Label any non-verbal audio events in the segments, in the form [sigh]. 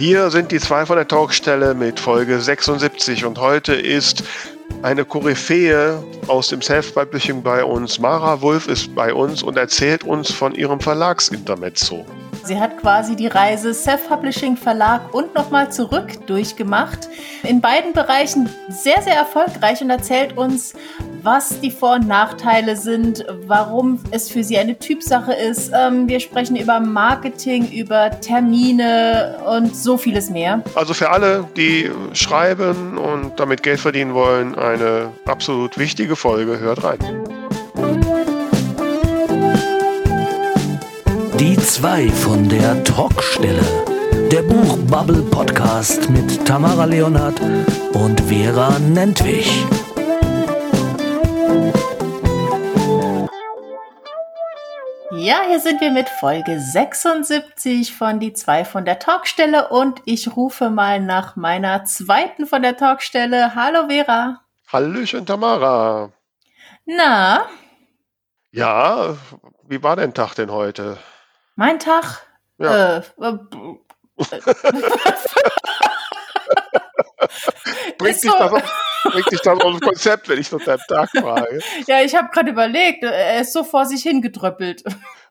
Hier sind die zwei von der Talkstelle mit Folge 76 und heute ist eine Koryphäe aus dem Self-Publishing bei uns. Mara Wolf ist bei uns und erzählt uns von ihrem Verlagsintermezzo. Sie hat quasi die Reise Self-Publishing, Verlag und nochmal zurück durchgemacht. In beiden Bereichen sehr, sehr erfolgreich und erzählt uns, was die Vor- und Nachteile sind, warum es für sie eine Typsache ist. Ähm, wir sprechen über Marketing, über Termine und so vieles mehr. Also für alle, die schreiben und damit Geld verdienen wollen, eine absolut wichtige Folge. Hört rein. Die zwei von der Talkstelle. Der Buchbubble Podcast mit Tamara Leonhardt und Vera Nentwich. Ja, hier sind wir mit Folge 76 von Die zwei von der Talkstelle und ich rufe mal nach meiner zweiten von der Talkstelle. Hallo Vera. Hallöchen Tamara. Na? Ja, wie war dein Tag denn heute? Mein Tag? Ja. Äh, äh, [laughs] [laughs] [laughs] [laughs] bringt, dich so. das auf, bringt dich das aus dem Konzept, wenn ich nach deinem Tag frage? Ja, ich habe gerade überlegt, er ist so vor sich hingedröppelt.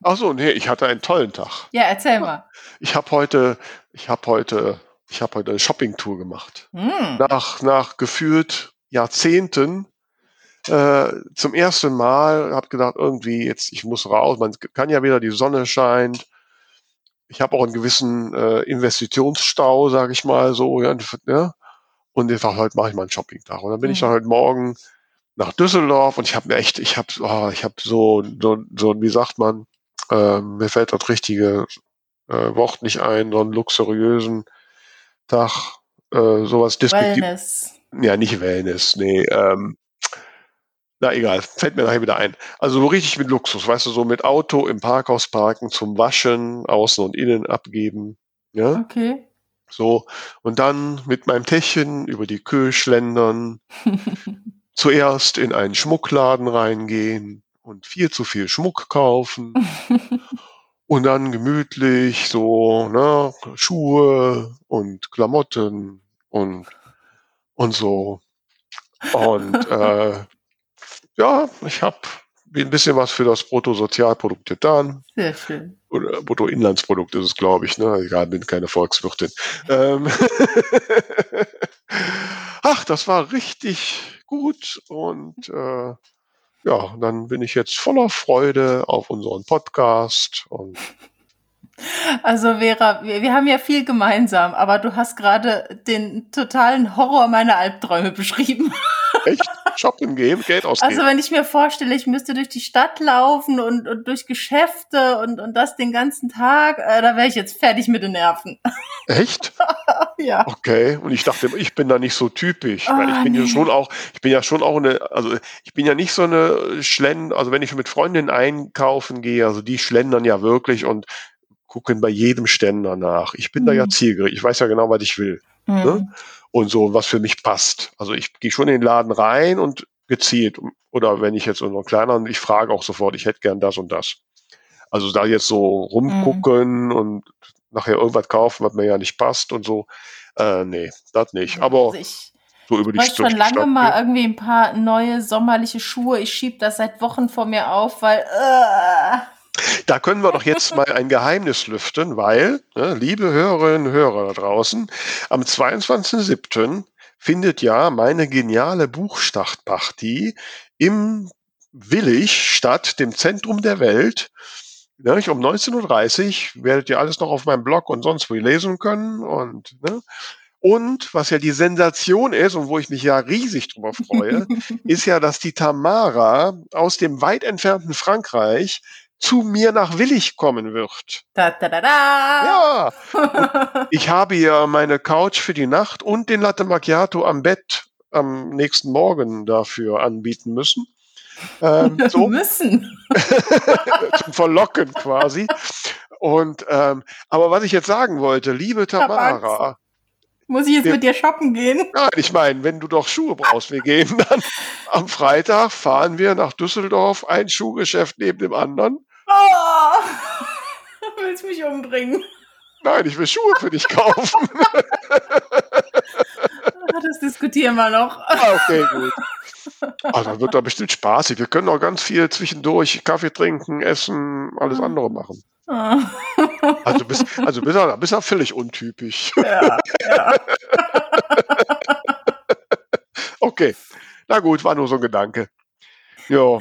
Ach so, nee, ich hatte einen tollen Tag. Ja, erzähl mal. Ich habe heute, ich habe heute, ich habe heute eine Shoppingtour gemacht. Hm. Nach, nach gefühlt Jahrzehnten äh, zum ersten Mal, habe gedacht, irgendwie jetzt, ich muss raus, man kann ja wieder, die Sonne scheint. Ich habe auch einen gewissen äh, Investitionsstau, sage ich mal so, ja, ja. Und ich dachte, heute mache ich mal einen Shoppingtag. Und dann bin mhm. ich dann heute Morgen nach Düsseldorf und ich habe mir echt, ich habe, oh, ich habe so, so, so, wie sagt man, äh, mir fällt das richtige äh, Wort nicht ein, so einen luxuriösen Tag, äh, sowas Wellness. Ja, nicht Wellness, nee, ähm, na egal, fällt mir nachher wieder ein. Also so richtig mit Luxus, weißt du, so mit Auto im Parkhaus parken, zum Waschen, außen und innen abgeben. Ja? Okay. So, und dann mit meinem Täschchen über die Kühe schlendern, [laughs] zuerst in einen Schmuckladen reingehen und viel zu viel Schmuck kaufen [laughs] und dann gemütlich so, ne, Schuhe und Klamotten und, und so. Und äh, [laughs] ja, ich habe ein bisschen was für das Bruttosozialprodukt getan. Sehr schön. Oder Bruttoinlandsprodukt ist es, glaube ich. Ne? Egal, bin keine Volkswirtin. Ähm [laughs] Ach, das war richtig gut und äh, ja, dann bin ich jetzt voller Freude auf unseren Podcast und also Vera, wir, wir, haben ja viel gemeinsam, aber du hast gerade den totalen Horror meiner Albträume beschrieben. Echt? Shoppen gehen, Geld ausgeben. Also wenn ich mir vorstelle, ich müsste durch die Stadt laufen und, und durch Geschäfte und, und das den ganzen Tag, äh, da wäre ich jetzt fertig mit den Nerven. [laughs] Echt? ja. Okay. Und ich dachte, ich bin da nicht so typisch. Oh, weil ich bin nee. ja schon auch, ich bin ja schon auch eine, also ich bin ja nicht so eine Schlend, also wenn ich mit Freundinnen einkaufen gehe, also die schlendern ja wirklich und gucken bei jedem Ständer nach. Ich bin mhm. da ja mhm. zielgerichtet. Ich weiß ja genau, was ich will. Ne? Mhm. Ne? Und so, was für mich passt. Also ich gehe schon in den Laden rein und gezielt. Oder wenn ich jetzt in so kleineren, ich frage auch sofort, ich hätte gern das und das. Also da jetzt so rumgucken mhm. und nachher irgendwas kaufen, was mir ja nicht passt und so. Äh, nee, das nicht. Aber also ich, so über die Ich schon lange mal irgendwie ein paar neue sommerliche Schuhe. Ich schieb das seit Wochen vor mir auf, weil äh, da können wir doch jetzt mal ein Geheimnis lüften, weil, ne, liebe Hörerinnen und Hörer da draußen, am 22.07. findet ja meine geniale Buchstartparty im Willig statt, dem Zentrum der Welt. Ne, um 19.30 Uhr werdet ihr alles noch auf meinem Blog und sonst wo lesen können. Und, ne, und was ja die Sensation ist und wo ich mich ja riesig drüber freue, [laughs] ist ja, dass die Tamara aus dem weit entfernten Frankreich zu mir nach Willig kommen wird. Da, da, da, da. Ja. [laughs] ich habe ja meine Couch für die Nacht und den Latte Macchiato am Bett am nächsten Morgen dafür anbieten müssen. Ähm, [laughs] so. müssen. [laughs] Zum Verlocken quasi. Und ähm, aber was ich jetzt sagen wollte, liebe Tamara. Muss ich jetzt wir, mit dir shoppen gehen? Nein, ich meine, wenn du doch Schuhe brauchst, wir gehen dann am Freitag, fahren wir nach Düsseldorf, ein Schuhgeschäft neben dem anderen. Oh, willst mich umbringen? Nein, ich will Schuhe für dich kaufen. [laughs] das diskutieren wir noch. Ah, okay, gut. Also dann wird da bestimmt spaßig. Wir können auch ganz viel zwischendurch Kaffee trinken, essen, alles andere machen. Ah. Also bist, also bist du bist ja völlig untypisch. Ja, ja. [laughs] okay. Na gut, war nur so ein Gedanke. Ja.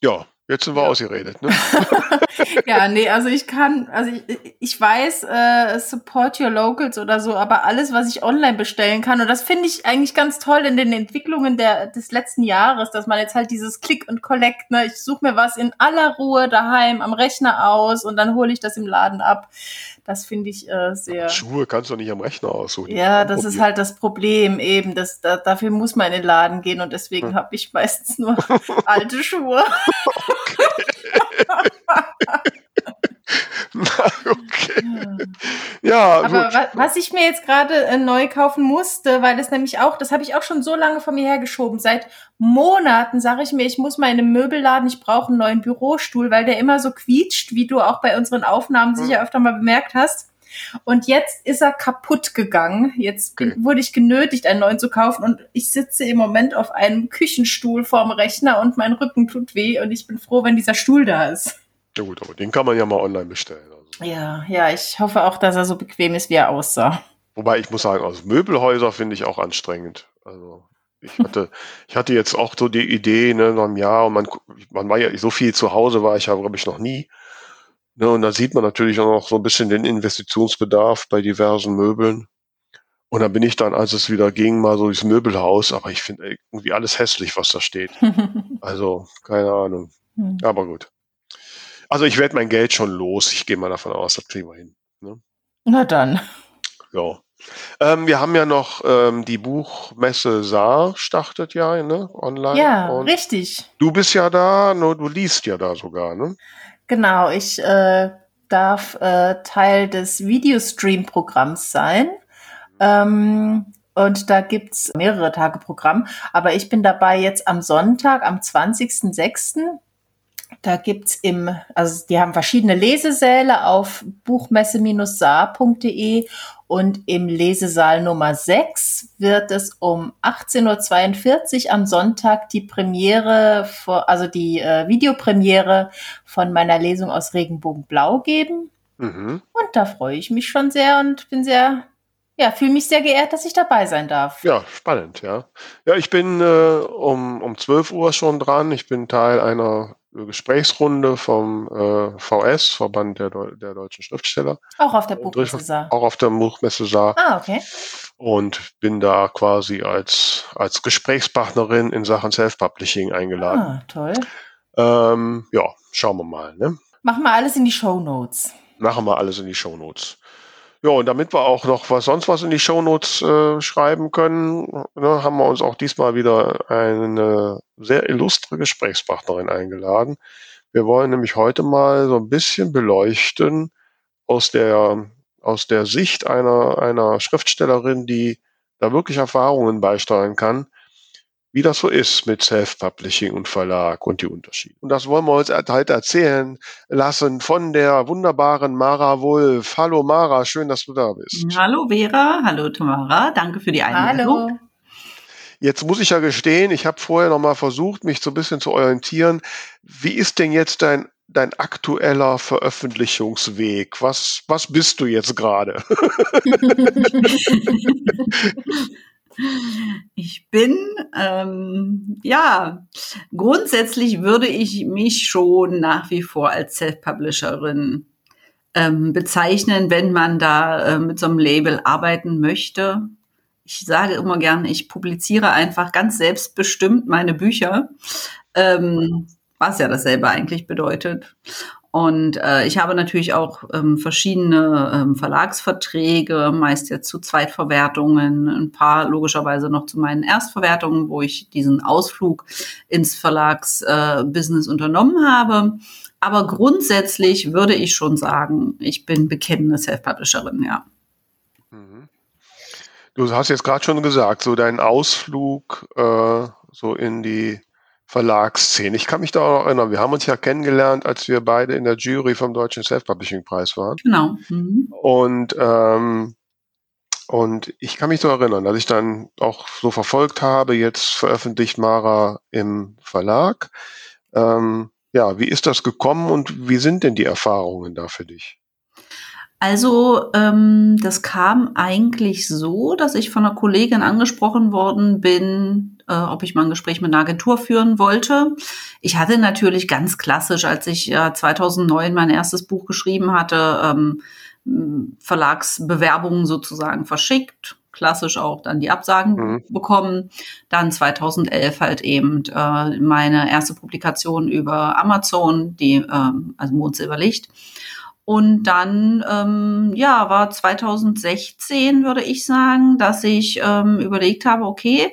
Ja, Jetzt sind wir ja. ausgeredet, ne? [laughs] ja, nee, also ich kann, also ich, ich weiß, äh, support your locals oder so, aber alles, was ich online bestellen kann, und das finde ich eigentlich ganz toll in den Entwicklungen der, des letzten Jahres, dass man jetzt halt dieses Click und Collect, ne, ich suche mir was in aller Ruhe daheim am Rechner aus und dann hole ich das im Laden ab. Das finde ich äh, sehr. Schuhe kannst du nicht am Rechner aussuchen. Ja, das ist halt das Problem eben. Das, da, dafür muss man in den Laden gehen und deswegen hm. habe ich meistens nur [laughs] alte Schuhe. [laughs] okay. [laughs] [laughs] Ja, aber wa was ich mir jetzt gerade äh, neu kaufen musste, weil das nämlich auch, das habe ich auch schon so lange von mir hergeschoben. Seit Monaten sage ich mir, ich muss mal in einem Möbelladen, ich brauche einen neuen Bürostuhl, weil der immer so quietscht, wie du auch bei unseren Aufnahmen hm. sicher öfter mal bemerkt hast. Und jetzt ist er kaputt gegangen. Jetzt okay. wurde ich genötigt, einen neuen zu kaufen. Und ich sitze im Moment auf einem Küchenstuhl vorm Rechner und mein Rücken tut weh. Und ich bin froh, wenn dieser Stuhl da ist. Ja gut, aber den kann man ja mal online bestellen. Also. Ja, ja, ich hoffe auch, dass er so bequem ist, wie er aussah. Wobei ich muss sagen, also Möbelhäuser finde ich auch anstrengend. Also ich [laughs] hatte, ich hatte jetzt auch so die Idee, ne, nach einem Jahr und man, man war ja so viel zu Hause war ich ja, glaube ich, noch nie. Ne, und da sieht man natürlich auch noch so ein bisschen den Investitionsbedarf bei diversen Möbeln. Und dann bin ich dann, als es wieder ging, mal so durchs Möbelhaus, aber ich finde irgendwie alles hässlich, was da steht. [laughs] also, keine Ahnung. Hm. Aber gut. Also ich werde mein Geld schon los. Ich gehe mal davon aus, das kriegen wir hin. Ne? Na dann. Ja. Ähm, wir haben ja noch ähm, die Buchmesse Saar startet ja ne, online. Ja, richtig. Du bist ja da, nur du liest ja da sogar, ne? Genau, ich äh, darf äh, Teil des Videostream-Programms sein. Ähm, und da gibt's mehrere Tage Programm. Aber ich bin dabei jetzt am Sonntag, am 20.06. Da gibt's im, also die haben verschiedene Lesesäle auf buchmesse-saar.de und im Lesesaal Nummer 6 wird es um 18.42 Uhr am Sonntag die Premiere, also die äh, Videopremiere von meiner Lesung aus Regenbogenblau geben. Mhm. Und da freue ich mich schon sehr und bin sehr, ja, fühle mich sehr geehrt, dass ich dabei sein darf. Ja, spannend, ja. Ja, ich bin äh, um, um 12 Uhr schon dran. Ich bin Teil einer Gesprächsrunde vom äh, VS, Verband der, Deu der deutschen Schriftsteller. Auch auf der Buchmesse Saar. Auch auf der Buchmesse Saar. Ah, okay. Und bin da quasi als, als Gesprächspartnerin in Sachen Self-Publishing eingeladen. Ah, toll. Ähm, ja, schauen wir mal. Ne? Machen wir alles in die Show Notes. Machen wir alles in die Show Notes. Ja, und damit wir auch noch was sonst was in die Shownotes äh, schreiben können, ne, haben wir uns auch diesmal wieder eine sehr illustre Gesprächspartnerin eingeladen. Wir wollen nämlich heute mal so ein bisschen beleuchten aus der, aus der Sicht einer, einer Schriftstellerin, die da wirklich Erfahrungen beisteuern kann, wie das so ist mit Self-Publishing und Verlag und die Unterschiede. Und das wollen wir uns halt erzählen lassen von der wunderbaren Mara Wolf. Hallo Mara, schön, dass du da bist. Hallo Vera, hallo Tamara, danke für die Einladung. Hallo. Jetzt muss ich ja gestehen, ich habe vorher noch mal versucht, mich so ein bisschen zu orientieren. Wie ist denn jetzt dein dein aktueller Veröffentlichungsweg? Was, was bist du jetzt gerade? [laughs] [laughs] Ich bin, ähm, ja, grundsätzlich würde ich mich schon nach wie vor als Self-Publisherin ähm, bezeichnen, wenn man da äh, mit so einem Label arbeiten möchte. Ich sage immer gerne, ich publiziere einfach ganz selbstbestimmt meine Bücher, ähm, was ja dasselbe eigentlich bedeutet. Und äh, ich habe natürlich auch ähm, verschiedene ähm, Verlagsverträge, meist jetzt zu Zweitverwertungen, ein paar logischerweise noch zu meinen Erstverwertungen, wo ich diesen Ausflug ins Verlagsbusiness äh, unternommen habe. Aber grundsätzlich würde ich schon sagen, ich bin bekennende Self-Publisherin, ja. Mhm. Du hast jetzt gerade schon gesagt, so dein Ausflug äh, so in die Verlagsszene. Ich kann mich da auch noch erinnern, wir haben uns ja kennengelernt, als wir beide in der Jury vom Deutschen Self-Publishing-Preis waren. Genau. Mhm. Und, ähm, und ich kann mich so erinnern, dass ich dann auch so verfolgt habe, jetzt veröffentlicht Mara im Verlag. Ähm, ja, wie ist das gekommen und wie sind denn die Erfahrungen da für dich? Also ähm, das kam eigentlich so, dass ich von einer Kollegin angesprochen worden bin, äh, ob ich mal ein Gespräch mit einer Agentur führen wollte. Ich hatte natürlich ganz klassisch, als ich äh, 2009 mein erstes Buch geschrieben hatte, ähm, Verlagsbewerbungen sozusagen verschickt, klassisch auch dann die Absagen mhm. bekommen. Dann 2011 halt eben äh, meine erste Publikation über Amazon, die ähm, also Mond Silberlicht. Und dann, ähm, ja, war 2016, würde ich sagen, dass ich ähm, überlegt habe, okay,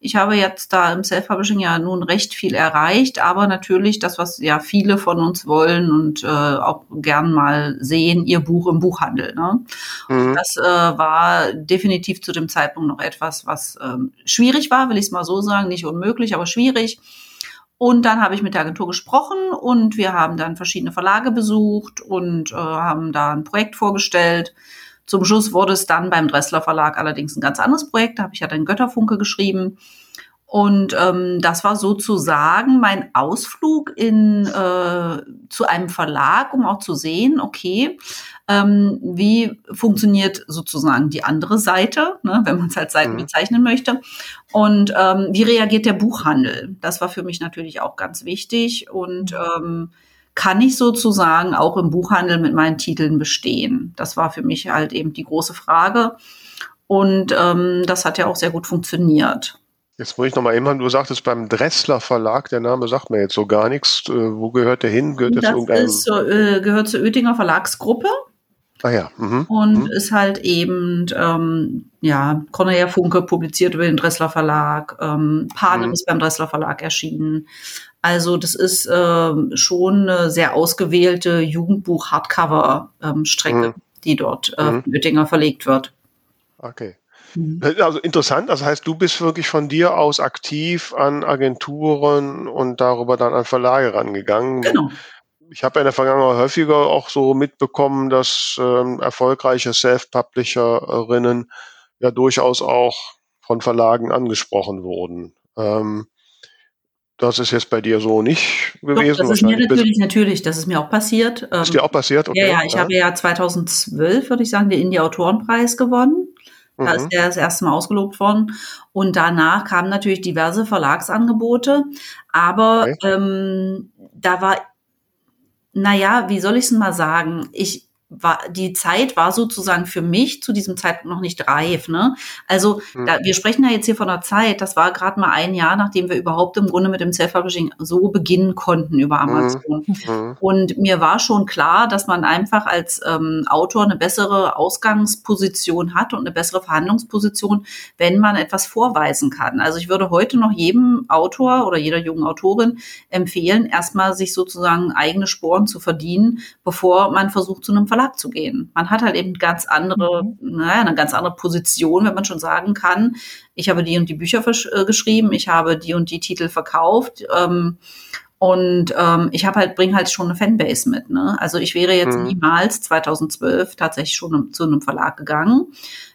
ich habe jetzt da im Self-Publishing ja nun recht viel erreicht, aber natürlich das, was ja viele von uns wollen und äh, auch gern mal sehen, ihr Buch im Buchhandel. Ne? Mhm. Das äh, war definitiv zu dem Zeitpunkt noch etwas, was ähm, schwierig war, will ich es mal so sagen, nicht unmöglich, aber schwierig. Und dann habe ich mit der Agentur gesprochen und wir haben dann verschiedene Verlage besucht und äh, haben da ein Projekt vorgestellt. Zum Schluss wurde es dann beim Dressler Verlag allerdings ein ganz anderes Projekt. Da habe ich ja dann Götterfunke geschrieben. Und ähm, das war sozusagen mein Ausflug in, äh, zu einem Verlag, um auch zu sehen, okay, ähm, wie funktioniert sozusagen die andere Seite, ne, wenn man es als Seiten mhm. bezeichnen möchte. Und ähm, wie reagiert der Buchhandel? Das war für mich natürlich auch ganz wichtig. Und ähm, kann ich sozusagen auch im Buchhandel mit meinen Titeln bestehen? Das war für mich halt eben die große Frage. Und ähm, das hat ja auch sehr gut funktioniert. Jetzt muss ich nochmal eben, du sagtest beim Dressler Verlag, der Name sagt mir jetzt so gar nichts. Äh, wo gehört der hin? Gehört das ist, äh, gehört zur Oettinger Verlagsgruppe. Ah ja. Mhm. Und mhm. ist halt eben, ähm, ja, Cornelia Funke publiziert über den Dressler Verlag, ähm, Panem mhm. ist beim Dressler Verlag erschienen. Also das ist äh, schon eine sehr ausgewählte Jugendbuch-Hardcover-Strecke, ähm, die dort äh, mhm. Oettinger verlegt wird. Okay. Mhm. Also interessant, das heißt, du bist wirklich von dir aus aktiv an Agenturen und darüber dann an Verlage rangegangen. Genau. Ich habe in der Vergangenheit häufiger auch so mitbekommen, dass ähm, erfolgreiche Self-Publisherinnen ja durchaus auch von Verlagen angesprochen wurden. Ähm, das ist jetzt bei dir so nicht gewesen. Doch, das ist mir natürlich, natürlich, das ist mir auch passiert. Ist dir auch passiert? Okay. Ja, ja, ich ja. habe ja 2012, würde ich sagen, den Indie-Autorenpreis gewonnen. Da ist mhm. der das erste Mal ausgelobt worden. Und danach kamen natürlich diverse Verlagsangebote. Aber okay. ähm, da war, naja, wie soll ich es mal sagen? Ich, war, die Zeit war sozusagen für mich zu diesem Zeitpunkt noch nicht reif. Ne? Also mhm. da, wir sprechen ja jetzt hier von einer Zeit, das war gerade mal ein Jahr, nachdem wir überhaupt im Grunde mit dem Self-Publishing so beginnen konnten über hm. Amazon. Mhm. Und mir war schon klar, dass man einfach als ähm, Autor eine bessere Ausgangsposition hat und eine bessere Verhandlungsposition, wenn man etwas vorweisen kann. Also ich würde heute noch jedem Autor oder jeder jungen Autorin empfehlen, erstmal sich sozusagen eigene Sporen zu verdienen, bevor man versucht, zu einem Verlag Verlag zu gehen. Man hat halt eben ganz andere, mhm. naja, eine ganz andere Position, wenn man schon sagen kann, ich habe die und die Bücher äh, geschrieben, ich habe die und die Titel verkauft. Ähm, und ähm, ich habe halt, bringe halt schon eine Fanbase mit. Ne? Also ich wäre jetzt mhm. niemals 2012 tatsächlich schon zu einem Verlag gegangen.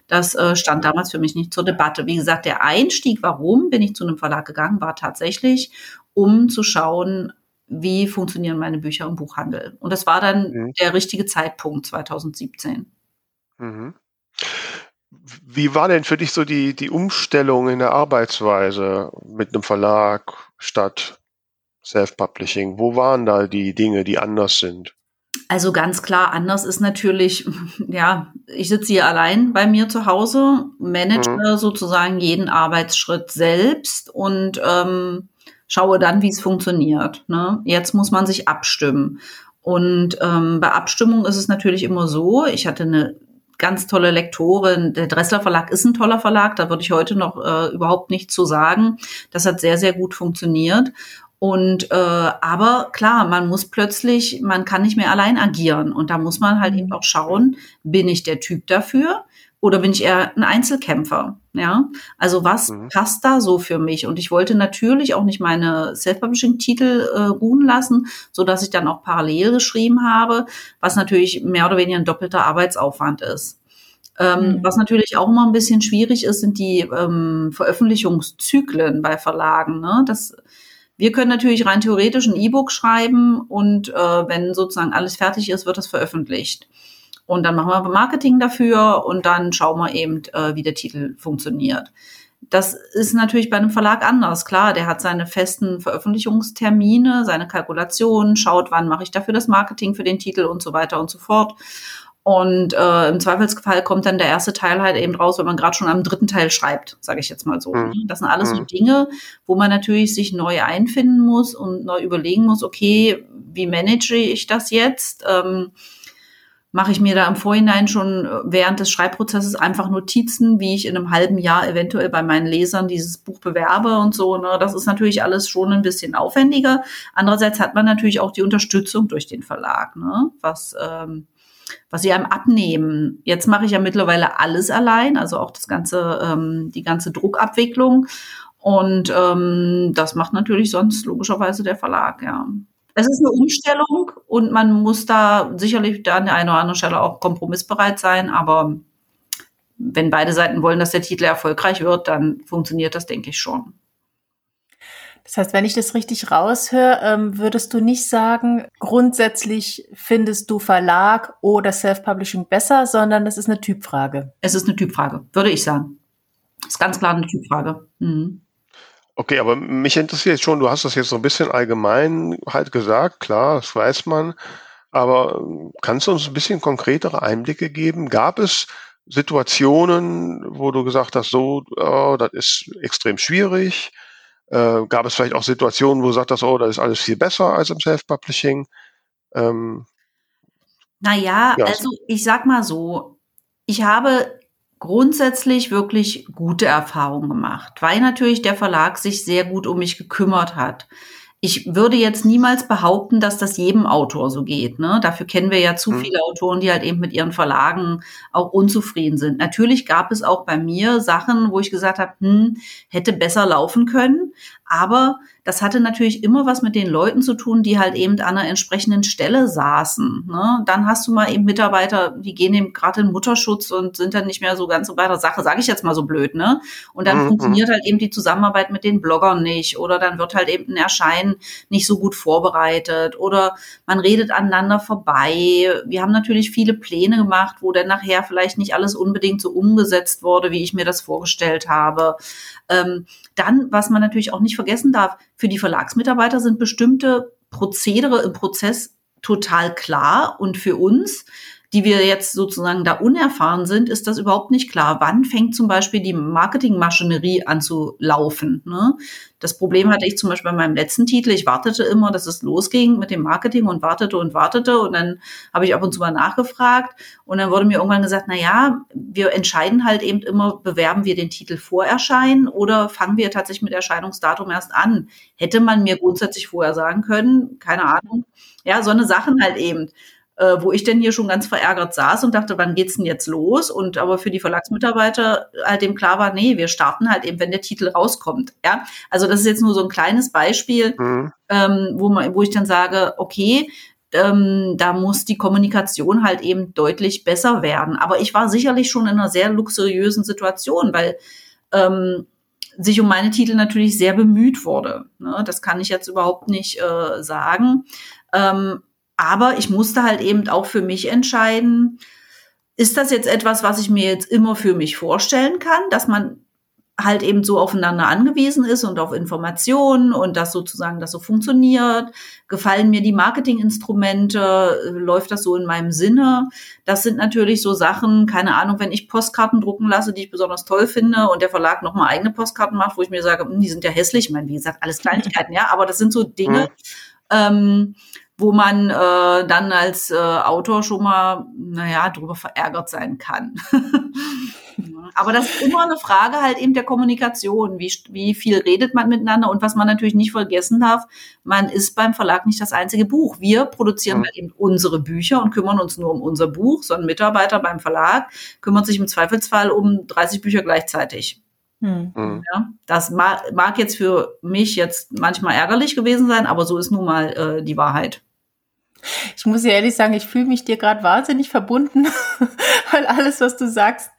Das äh, stand damals für mich nicht zur Debatte. Wie gesagt, der Einstieg, warum bin ich zu einem Verlag gegangen, war tatsächlich, um zu schauen, wie funktionieren meine Bücher im Buchhandel. Und das war dann mhm. der richtige Zeitpunkt 2017. Mhm. Wie war denn für dich so die, die Umstellung in der Arbeitsweise mit einem Verlag statt Self-Publishing? Wo waren da die Dinge, die anders sind? Also ganz klar, anders ist natürlich, [laughs] ja, ich sitze hier allein bei mir zu Hause, manage mhm. sozusagen jeden Arbeitsschritt selbst und ähm, schaue dann, wie es funktioniert. Ne? Jetzt muss man sich abstimmen. Und ähm, bei Abstimmung ist es natürlich immer so, ich hatte eine ganz tolle Lektorin. Der Dressler Verlag ist ein toller Verlag, da würde ich heute noch äh, überhaupt nichts zu sagen. Das hat sehr, sehr gut funktioniert. Und äh, aber klar, man muss plötzlich, man kann nicht mehr allein agieren und da muss man halt eben auch schauen, bin ich der Typ dafür oder bin ich eher ein Einzelkämpfer? Ja, also was mhm. passt da so für mich? Und ich wollte natürlich auch nicht meine Self-Publishing-Titel äh, ruhen lassen, so dass ich dann auch parallel geschrieben habe, was natürlich mehr oder weniger ein doppelter Arbeitsaufwand ist. Ähm, mhm. Was natürlich auch immer ein bisschen schwierig ist, sind die ähm, Veröffentlichungszyklen bei Verlagen. Ne? Das wir können natürlich rein theoretisch ein E-Book schreiben und äh, wenn sozusagen alles fertig ist, wird das veröffentlicht. Und dann machen wir Marketing dafür und dann schauen wir eben, äh, wie der Titel funktioniert. Das ist natürlich bei einem Verlag anders. Klar, der hat seine festen Veröffentlichungstermine, seine Kalkulationen, schaut, wann mache ich dafür das Marketing für den Titel und so weiter und so fort. Und äh, im Zweifelsfall kommt dann der erste Teil halt eben raus, wenn man gerade schon am dritten Teil schreibt, sage ich jetzt mal so. Mhm. Das sind alles so mhm. Dinge, wo man natürlich sich neu einfinden muss und neu überlegen muss, okay, wie manage ich das jetzt? Ähm, Mache ich mir da im Vorhinein schon äh, während des Schreibprozesses einfach Notizen, wie ich in einem halben Jahr eventuell bei meinen Lesern dieses Buch bewerbe und so. Ne? Das ist natürlich alles schon ein bisschen aufwendiger. Andererseits hat man natürlich auch die Unterstützung durch den Verlag, ne? was ähm, was sie einem abnehmen. Jetzt mache ich ja mittlerweile alles allein, also auch das ganze, ähm, die ganze Druckabwicklung. Und ähm, das macht natürlich sonst logischerweise der Verlag, ja. Es ist eine Umstellung und man muss da sicherlich da an der einen oder anderen Stelle auch kompromissbereit sein, aber wenn beide Seiten wollen, dass der Titel erfolgreich wird, dann funktioniert das, denke ich, schon. Das heißt, wenn ich das richtig raushöre, ähm, würdest du nicht sagen, grundsätzlich findest du Verlag oder Self-Publishing besser, sondern das ist eine Typfrage. Es ist eine Typfrage, würde ich sagen. Das ist ganz klar eine Typfrage. Mhm. Okay, aber mich interessiert schon, du hast das jetzt so ein bisschen allgemein halt gesagt, klar, das weiß man, aber ähm, kannst du uns ein bisschen konkretere Einblicke geben? Gab es Situationen, wo du gesagt hast, so, oh, das ist extrem schwierig, äh, gab es vielleicht auch Situationen, wo du sagst, oh, da ist alles viel besser als im Self-Publishing? Ähm, naja, ja. also ich sag mal so, ich habe grundsätzlich wirklich gute Erfahrungen gemacht, weil natürlich der Verlag sich sehr gut um mich gekümmert hat. Ich würde jetzt niemals behaupten, dass das jedem Autor so geht. Ne? Dafür kennen wir ja zu mhm. viele Autoren, die halt eben mit ihren Verlagen auch unzufrieden sind. Natürlich gab es auch bei mir Sachen, wo ich gesagt habe, hm, hätte besser laufen können. Aber das hatte natürlich immer was mit den Leuten zu tun, die halt eben an einer entsprechenden Stelle saßen. Ne? Dann hast du mal eben Mitarbeiter, die gehen eben gerade in Mutterschutz und sind dann nicht mehr so ganz so bei der Sache, sage ich jetzt mal so blöd. Ne? Und dann mhm. funktioniert halt eben die Zusammenarbeit mit den Bloggern nicht oder dann wird halt eben ein Erscheinen nicht so gut vorbereitet oder man redet aneinander vorbei. Wir haben natürlich viele Pläne gemacht, wo dann nachher vielleicht nicht alles unbedingt so umgesetzt wurde, wie ich mir das vorgestellt habe. Ähm, dann, was man natürlich auch nicht vergessen darf, für die Verlagsmitarbeiter sind bestimmte Prozedere im Prozess total klar und für uns die wir jetzt sozusagen da unerfahren sind, ist das überhaupt nicht klar. Wann fängt zum Beispiel die Marketingmaschinerie an zu laufen? Ne? Das Problem hatte ich zum Beispiel bei meinem letzten Titel. Ich wartete immer, dass es losging mit dem Marketing und wartete und wartete. Und dann habe ich ab und zu mal nachgefragt. Und dann wurde mir irgendwann gesagt, na ja, wir entscheiden halt eben immer, bewerben wir den Titel vor Erscheinen oder fangen wir tatsächlich mit Erscheinungsdatum erst an? Hätte man mir grundsätzlich vorher sagen können, keine Ahnung. Ja, so eine Sachen halt eben äh, wo ich denn hier schon ganz verärgert saß und dachte, wann geht's denn jetzt los? Und aber für die Verlagsmitarbeiter halt eben klar war, nee, wir starten halt eben, wenn der Titel rauskommt. Ja, also das ist jetzt nur so ein kleines Beispiel, mhm. ähm, wo man, wo ich dann sage, okay, ähm, da muss die Kommunikation halt eben deutlich besser werden. Aber ich war sicherlich schon in einer sehr luxuriösen Situation, weil ähm, sich um meine Titel natürlich sehr bemüht wurde. Ne? Das kann ich jetzt überhaupt nicht äh, sagen. Ähm, aber ich musste halt eben auch für mich entscheiden, ist das jetzt etwas, was ich mir jetzt immer für mich vorstellen kann, dass man halt eben so aufeinander angewiesen ist und auf Informationen und dass sozusagen das so funktioniert. Gefallen mir die Marketinginstrumente? Läuft das so in meinem Sinne? Das sind natürlich so Sachen, keine Ahnung, wenn ich Postkarten drucken lasse, die ich besonders toll finde und der Verlag nochmal eigene Postkarten macht, wo ich mir sage, hm, die sind ja hässlich. Ich meine, wie gesagt, alles Kleinigkeiten, ja, aber das sind so Dinge, mhm. ähm, wo man äh, dann als äh, Autor schon mal, naja, drüber verärgert sein kann. [laughs] Aber das ist immer eine Frage halt eben der Kommunikation. Wie, wie viel redet man miteinander? Und was man natürlich nicht vergessen darf, man ist beim Verlag nicht das einzige Buch. Wir produzieren mhm. halt eben unsere Bücher und kümmern uns nur um unser Buch. So ein Mitarbeiter beim Verlag kümmert sich im Zweifelsfall um 30 Bücher gleichzeitig. Hm. Mhm. Ja, das mag, mag, jetzt für mich jetzt manchmal ärgerlich gewesen sein, aber so ist nun mal äh, die Wahrheit. Ich muss dir ehrlich sagen, ich fühle mich dir gerade wahnsinnig verbunden, [laughs] weil alles, was du sagst,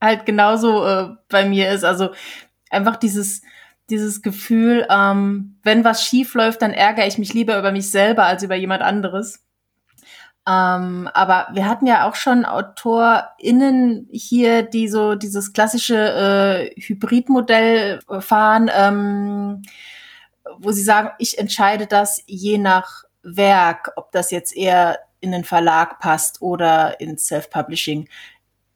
halt genauso äh, bei mir ist. Also einfach dieses, dieses Gefühl, ähm, wenn was schief läuft, dann ärgere ich mich lieber über mich selber als über jemand anderes. Ähm, aber wir hatten ja auch schon AutorInnen hier, die so dieses klassische äh, Hybridmodell fahren, ähm, wo sie sagen, ich entscheide das je nach Werk, ob das jetzt eher in den Verlag passt oder ins Self-Publishing.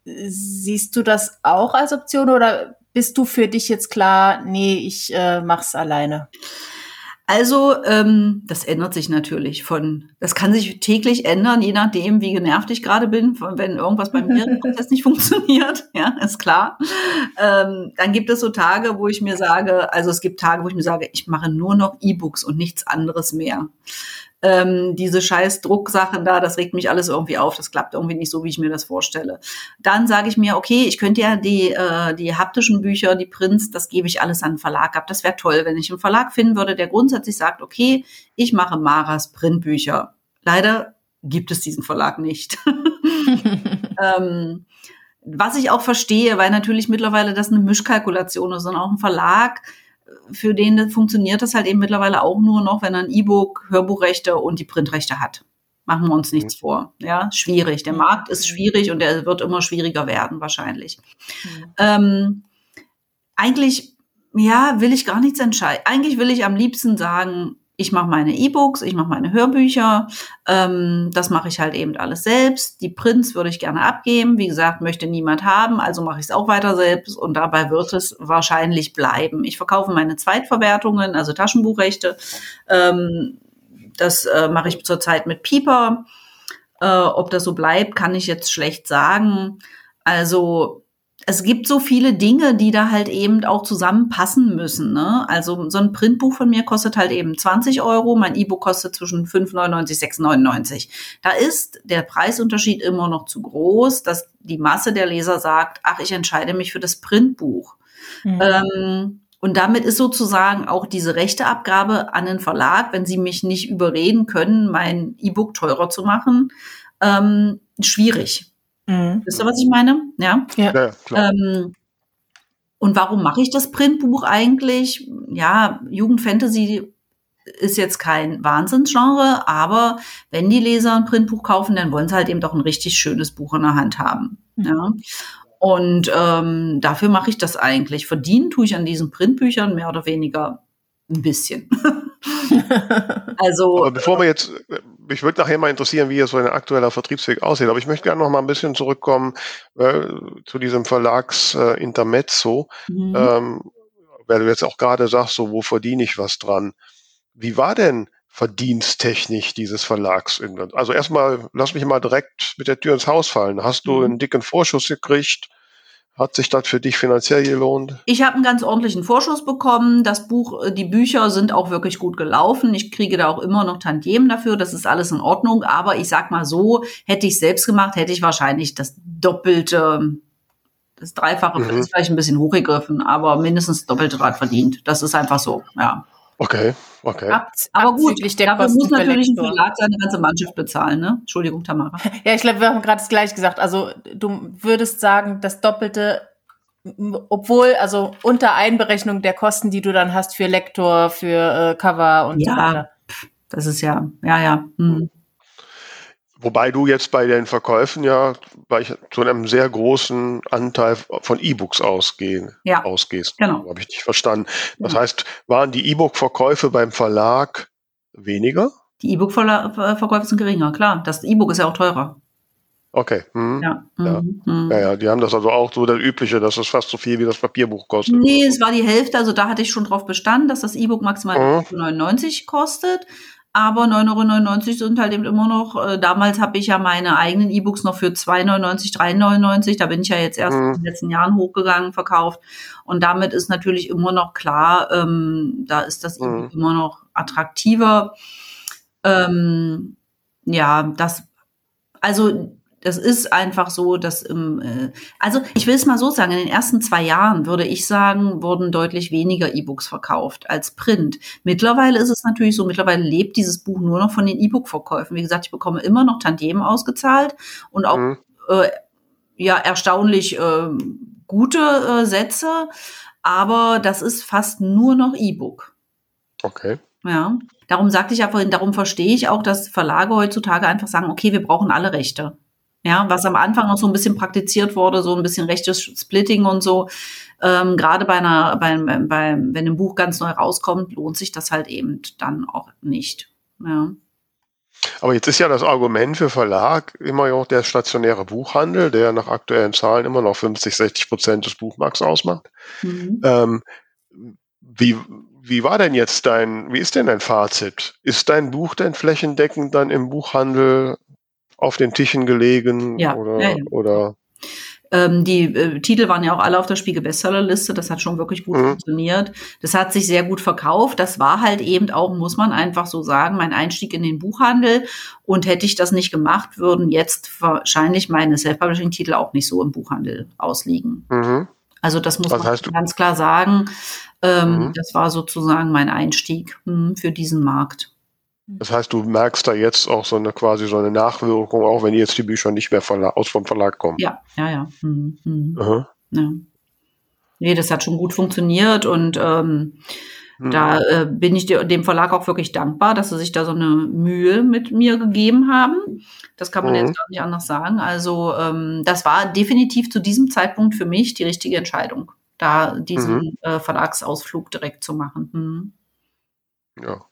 Siehst du das auch als Option oder bist du für dich jetzt klar, nee, ich äh, mach's alleine? Also, ähm, das ändert sich natürlich von, das kann sich täglich ändern, je nachdem, wie genervt ich gerade bin, wenn irgendwas bei mir [laughs] im Prozess nicht funktioniert, [laughs] ja, ist klar. Ähm, dann gibt es so Tage, wo ich mir sage, also es gibt Tage, wo ich mir sage, ich mache nur noch E-Books und nichts anderes mehr ähm, diese scheiß Drucksachen da, das regt mich alles irgendwie auf, das klappt irgendwie nicht so, wie ich mir das vorstelle. Dann sage ich mir, okay, ich könnte ja die, äh, die haptischen Bücher, die Prints, das gebe ich alles an den Verlag ab. Das wäre toll, wenn ich einen Verlag finden würde, der grundsätzlich sagt, okay, ich mache Maras Printbücher. Leider gibt es diesen Verlag nicht. [laughs] ähm, was ich auch verstehe, weil natürlich mittlerweile das eine Mischkalkulation ist und auch ein Verlag für den funktioniert das halt eben mittlerweile auch nur noch, wenn er ein E-Book, Hörbuchrechte und die Printrechte hat. Machen wir uns nichts vor. Ja, schwierig. Der Markt ist schwierig und der wird immer schwieriger werden, wahrscheinlich. Mhm. Ähm, eigentlich, ja, will ich gar nichts entscheiden. Eigentlich will ich am liebsten sagen, ich mache meine E-Books, ich mache meine Hörbücher, ähm, das mache ich halt eben alles selbst. Die Prints würde ich gerne abgeben. Wie gesagt, möchte niemand haben, also mache ich es auch weiter selbst und dabei wird es wahrscheinlich bleiben. Ich verkaufe meine Zweitverwertungen, also Taschenbuchrechte. Ähm, das äh, mache ich zurzeit mit Pieper. Äh, ob das so bleibt, kann ich jetzt schlecht sagen. Also es gibt so viele Dinge, die da halt eben auch zusammenpassen müssen. Ne? Also so ein Printbuch von mir kostet halt eben 20 Euro, mein E-Book kostet zwischen 5,99 6,99. Da ist der Preisunterschied immer noch zu groß, dass die Masse der Leser sagt, ach, ich entscheide mich für das Printbuch. Mhm. Ähm, und damit ist sozusagen auch diese Rechteabgabe an den Verlag, wenn sie mich nicht überreden können, mein E-Book teurer zu machen, ähm, schwierig. Mhm. Wisst ihr, was ich meine? Ja, ja, ja klar. Ähm, und warum mache ich das Printbuch eigentlich? Ja, Jugendfantasy ist jetzt kein Wahnsinnsgenre, aber wenn die Leser ein Printbuch kaufen, dann wollen sie halt eben doch ein richtig schönes Buch in der Hand haben. Mhm. Ja. Und ähm, dafür mache ich das eigentlich. Verdienen tue ich an diesen Printbüchern mehr oder weniger ein bisschen. [laughs] [laughs] also. Aber bevor wir jetzt mich würde nachher mal interessieren, wie so ein aktueller Vertriebsweg aussieht. Aber ich möchte gerne noch mal ein bisschen zurückkommen äh, zu diesem Verlags äh, Intermezzo, mhm. ähm, weil du jetzt auch gerade sagst, so wo verdiene ich was dran? Wie war denn verdiensttechnisch dieses Verlags? Also erstmal, lass mich mal direkt mit der Tür ins Haus fallen. Hast du mhm. einen dicken Vorschuss gekriegt? Hat sich das für dich finanziell gelohnt? Ich habe einen ganz ordentlichen Vorschuss bekommen. Das Buch, äh, die Bücher sind auch wirklich gut gelaufen. Ich kriege da auch immer noch Tantiemen dafür. Das ist alles in Ordnung. Aber ich sag mal so, hätte ich selbst gemacht, hätte ich wahrscheinlich das doppelte, das Dreifache, mhm. ist vielleicht ein bisschen hochgegriffen, aber mindestens doppelte Rad verdient. Das ist einfach so, ja. Okay, okay. Ab, aber gut, dafür muss natürlich ein Verlag seine ganze Mannschaft bezahlen, ne? Entschuldigung, Tamara. Ja, ich glaube, wir haben gerade das gleich gesagt. Also du würdest sagen, das Doppelte, obwohl, also unter Einberechnung der Kosten, die du dann hast für Lektor, für äh, Cover und ja, so weiter. Das ist ja, ja, ja. Hm. Wobei du jetzt bei den Verkäufen ja bei zu einem sehr großen Anteil von E-Books ausgehen, ja, ausgehst. Genau. Habe ich nicht verstanden. Das ja. heißt, waren die E-Book-Verkäufe beim Verlag weniger? Die E-Book-Verkäufe sind geringer, klar. Das E-Book ist ja auch teurer. Okay. Hm. Ja. Ja. Mhm. ja. ja, die haben das also auch so das Übliche, dass es fast so viel wie das Papierbuch kostet. Nee, es war die Hälfte, also da hatte ich schon drauf bestanden, dass das E-Book maximal mhm. 99 kostet. Aber 9,99 Euro sind halt eben immer noch, äh, damals habe ich ja meine eigenen E-Books noch für 2,99, 3,99, da bin ich ja jetzt erst mhm. in den letzten Jahren hochgegangen, verkauft. Und damit ist natürlich immer noch klar, ähm, da ist das mhm. E-Book immer noch attraktiver. Ähm, ja, das, also das ist einfach so, dass im, äh, also ich will es mal so sagen, in den ersten zwei Jahren würde ich sagen, wurden deutlich weniger E-Books verkauft als Print. Mittlerweile ist es natürlich so, mittlerweile lebt dieses Buch nur noch von den E-Book-Verkäufen. Wie gesagt, ich bekomme immer noch Tantiemen ausgezahlt und auch mhm. äh, ja erstaunlich äh, gute äh, Sätze, aber das ist fast nur noch E-Book. Okay. Ja, darum sagte ich ja vorhin, darum verstehe ich auch, dass Verlage heutzutage einfach sagen, okay, wir brauchen alle Rechte. Ja, was am Anfang noch so ein bisschen praktiziert wurde, so ein bisschen rechtes Splitting und so. Ähm, Gerade bei einer, beim, beim, wenn ein Buch ganz neu rauskommt, lohnt sich das halt eben dann auch nicht. Ja. Aber jetzt ist ja das Argument für Verlag immer noch der stationäre Buchhandel, der nach aktuellen Zahlen immer noch 50, 60 Prozent des Buchmarkts ausmacht. Mhm. Ähm, wie, wie war denn jetzt dein, wie ist denn dein Fazit? Ist dein Buch denn flächendeckend dann im Buchhandel auf den Tischen gelegen ja, oder, ja, ja. oder ähm, die äh, Titel waren ja auch alle auf der Spiegel Bestsellerliste. Das hat schon wirklich gut mhm. funktioniert. Das hat sich sehr gut verkauft. Das war halt eben auch, muss man einfach so sagen, mein Einstieg in den Buchhandel. Und hätte ich das nicht gemacht, würden jetzt wahrscheinlich meine Self-Publishing-Titel auch nicht so im Buchhandel ausliegen. Mhm. Also das muss Was man ganz klar sagen. Ähm, mhm. Das war sozusagen mein Einstieg mh, hm, für diesen Markt. Das heißt, du merkst da jetzt auch so eine quasi so eine Nachwirkung, auch wenn jetzt die Bücher nicht mehr aus vom Verlag kommen. Ja, ja, ja. Mhm. Mhm. ja. Nee, das hat schon gut funktioniert und ähm, mhm. da äh, bin ich dem Verlag auch wirklich dankbar, dass sie sich da so eine Mühe mit mir gegeben haben. Das kann man jetzt mhm. gar nicht anders sagen. Also ähm, das war definitiv zu diesem Zeitpunkt für mich die richtige Entscheidung, da diesen mhm. äh, Verlagsausflug direkt zu machen. Mhm. Ja.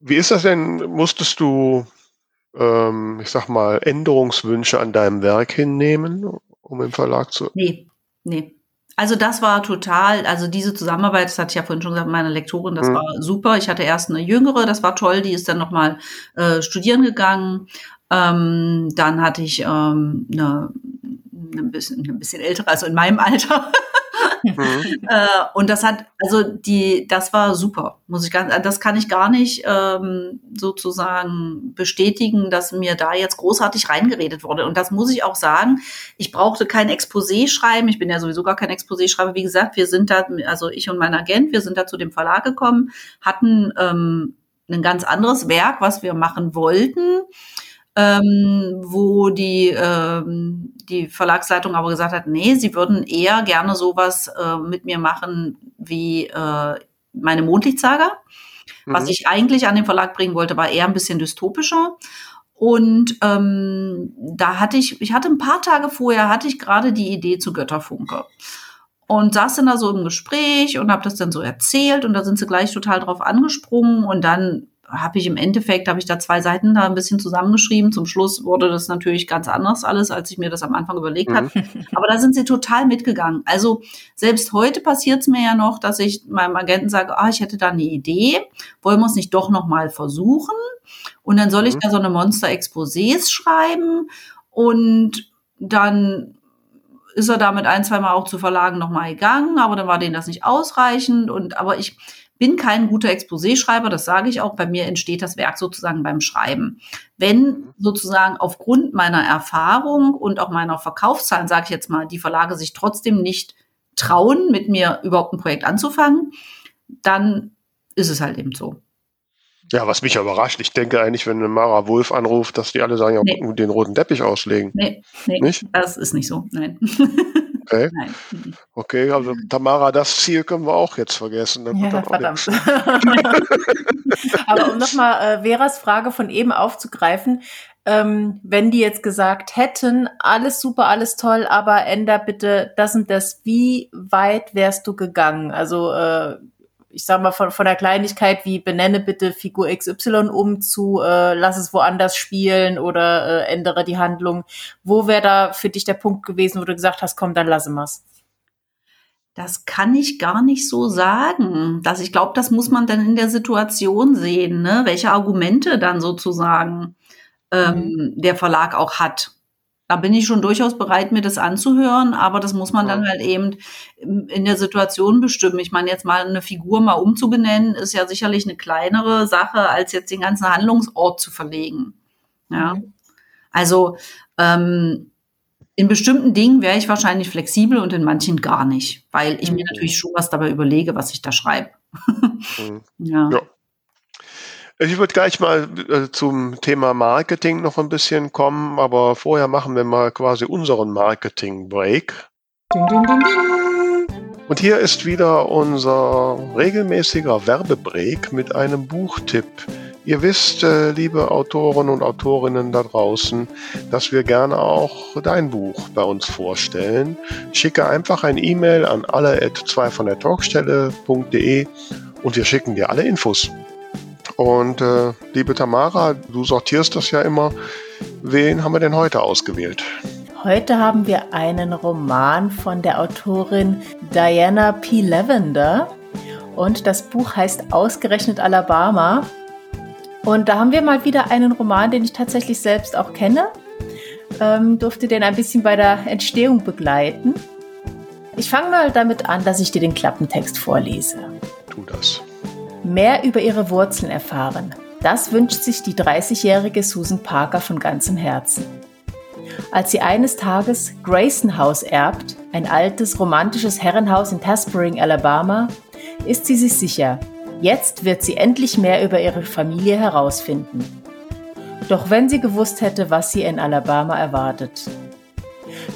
Wie ist das denn? Musstest du, ähm, ich sag mal, Änderungswünsche an deinem Werk hinnehmen, um im Verlag zu? Nee, nee. Also das war total, also diese Zusammenarbeit, das hatte ich ja vorhin schon gesagt, meine Lektorin, das mhm. war super. Ich hatte erst eine jüngere, das war toll, die ist dann nochmal äh, studieren gegangen. Ähm, dann hatte ich ähm, eine, eine, bisschen, ein bisschen ältere, also in meinem Alter. [laughs] Mhm. [laughs] äh, und das hat, also die, das war super, muss ich ganz, das kann ich gar nicht ähm, sozusagen bestätigen, dass mir da jetzt großartig reingeredet wurde. Und das muss ich auch sagen, ich brauchte kein Exposé schreiben, ich bin ja sowieso gar kein Exposé schreiber. Wie gesagt, wir sind da, also ich und mein Agent, wir sind da zu dem Verlag gekommen, hatten ähm, ein ganz anderes Werk, was wir machen wollten ähm, wo die, ähm, die Verlagsleitung aber gesagt hat, nee, sie würden eher gerne sowas äh, mit mir machen wie äh, meine Mondlichtsaga. Mhm. Was ich eigentlich an den Verlag bringen wollte, war eher ein bisschen dystopischer. Und ähm, da hatte ich, ich hatte ein paar Tage vorher, hatte ich gerade die Idee zu Götterfunke. Und saß dann da so im Gespräch und habe das dann so erzählt und da sind sie gleich total drauf angesprungen und dann habe ich im Endeffekt, habe ich da zwei Seiten da ein bisschen zusammengeschrieben. Zum Schluss wurde das natürlich ganz anders alles, als ich mir das am Anfang überlegt mhm. habe. Aber da sind sie total mitgegangen. Also selbst heute passiert es mir ja noch, dass ich meinem Agenten sage, ah, ich hätte da eine Idee, wollen wir es nicht doch noch mal versuchen? Und dann soll ich mhm. da so eine Monster-Exposés schreiben und dann ist er damit ein, zwei Mal auch zu Verlagen nochmal gegangen, aber dann war denen das nicht ausreichend und aber ich bin kein guter Exposé-Schreiber, das sage ich auch. Bei mir entsteht das Werk sozusagen beim Schreiben. Wenn sozusagen aufgrund meiner Erfahrung und auch meiner Verkaufszahlen, sage ich jetzt mal, die Verlage sich trotzdem nicht trauen, mit mir überhaupt ein Projekt anzufangen, dann ist es halt eben so. Ja, was mich ja überrascht, ich denke eigentlich, wenn Mara Wolf anruft, dass die alle sagen, ja, nee. den roten Teppich auslegen. Nee, nee, nicht? das ist nicht so, nein. [laughs] Okay. Nein. Mhm. Okay, also Tamara, das Ziel können wir auch jetzt vergessen. Dann ja, verdammt. [laughs] Aber um nochmal äh, Veras Frage von eben aufzugreifen, ähm, wenn die jetzt gesagt hätten, alles super, alles toll, aber änder bitte das und das, wie weit wärst du gegangen? Also äh, ich sag mal, von, von der Kleinigkeit wie benenne bitte Figur XY um zu äh, lass es woanders spielen oder äh, ändere die Handlung. Wo wäre da für dich der Punkt gewesen, wo du gesagt hast, komm, dann lasse mal's? Das kann ich gar nicht so sagen. Das, ich glaube, das muss man dann in der Situation sehen, ne? welche Argumente dann sozusagen ähm, mhm. der Verlag auch hat. Da bin ich schon durchaus bereit, mir das anzuhören, aber das muss man dann halt eben in der Situation bestimmen. Ich meine, jetzt mal eine Figur mal umzubenennen, ist ja sicherlich eine kleinere Sache, als jetzt den ganzen Handlungsort zu verlegen. Ja. Mhm. Also ähm, in bestimmten Dingen wäre ich wahrscheinlich flexibel und in manchen gar nicht, weil ich mhm. mir natürlich schon was dabei überlege, was ich da schreibe. [laughs] mhm. ja. ja. Ich würde gleich mal äh, zum Thema Marketing noch ein bisschen kommen, aber vorher machen wir mal quasi unseren Marketing-Break. Und hier ist wieder unser regelmäßiger Werbebreak mit einem Buchtipp. Ihr wisst, äh, liebe Autoren und Autorinnen da draußen, dass wir gerne auch dein Buch bei uns vorstellen. Schicke einfach ein E-Mail an alle at 2 von der Talkstelle.de und wir schicken dir alle Infos. Und äh, liebe Tamara, du sortierst das ja immer. Wen haben wir denn heute ausgewählt? Heute haben wir einen Roman von der Autorin Diana P. Lavender und das Buch heißt Ausgerechnet Alabama und da haben wir mal wieder einen Roman, den ich tatsächlich selbst auch kenne. Ähm, durfte den ein bisschen bei der Entstehung begleiten. Ich fange mal damit an, dass ich dir den Klappentext vorlese. Tu das. Mehr über ihre Wurzeln erfahren. Das wünscht sich die 30-jährige Susan Parker von ganzem Herzen. Als sie eines Tages Grayson House erbt, ein altes romantisches Herrenhaus in Taspering, Alabama, ist sie sich sicher, Jetzt wird sie endlich mehr über ihre Familie herausfinden. Doch wenn sie gewusst hätte, was sie in Alabama erwartet.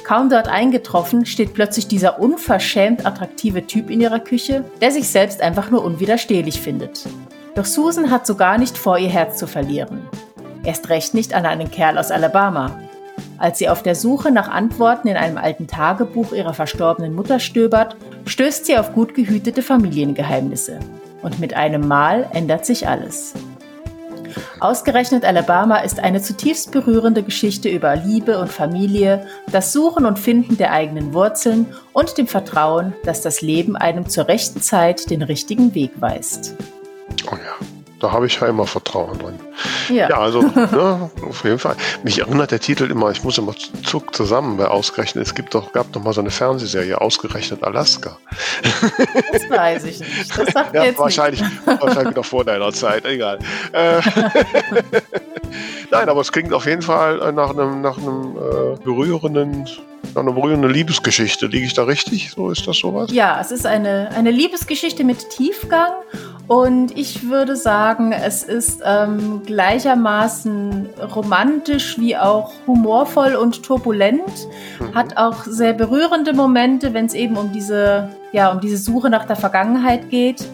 Kaum dort eingetroffen, steht plötzlich dieser unverschämt attraktive Typ in ihrer Küche, der sich selbst einfach nur unwiderstehlich findet. Doch Susan hat so gar nicht vor, ihr Herz zu verlieren. Erst recht nicht an einen Kerl aus Alabama. Als sie auf der Suche nach Antworten in einem alten Tagebuch ihrer verstorbenen Mutter stöbert, stößt sie auf gut gehütete Familiengeheimnisse und mit einem Mal ändert sich alles. Ausgerechnet Alabama ist eine zutiefst berührende Geschichte über Liebe und Familie, das Suchen und Finden der eigenen Wurzeln und dem Vertrauen, dass das Leben einem zur rechten Zeit den richtigen Weg weist. Oh ja. Da habe ich ja immer Vertrauen drin. Ja, ja also ne, auf jeden Fall. Mich erinnert der Titel immer, ich muss immer zuck zusammen, weil ausgerechnet, es gibt doch, gab doch mal so eine Fernsehserie, ausgerechnet Alaska. Das weiß ich nicht. Das sagt ja, jetzt wahrscheinlich, nicht. wahrscheinlich noch vor deiner Zeit, egal. Äh, [laughs] Nein, aber es klingt auf jeden Fall nach einem, nach einem äh, berührenden eine berührende Liebesgeschichte. Liege ich da richtig? So ist das sowas? Ja, es ist eine, eine Liebesgeschichte mit Tiefgang und ich würde sagen, es ist ähm, gleichermaßen romantisch wie auch humorvoll und turbulent. Mhm. Hat auch sehr berührende Momente, wenn es eben um diese, ja, um diese Suche nach der Vergangenheit geht.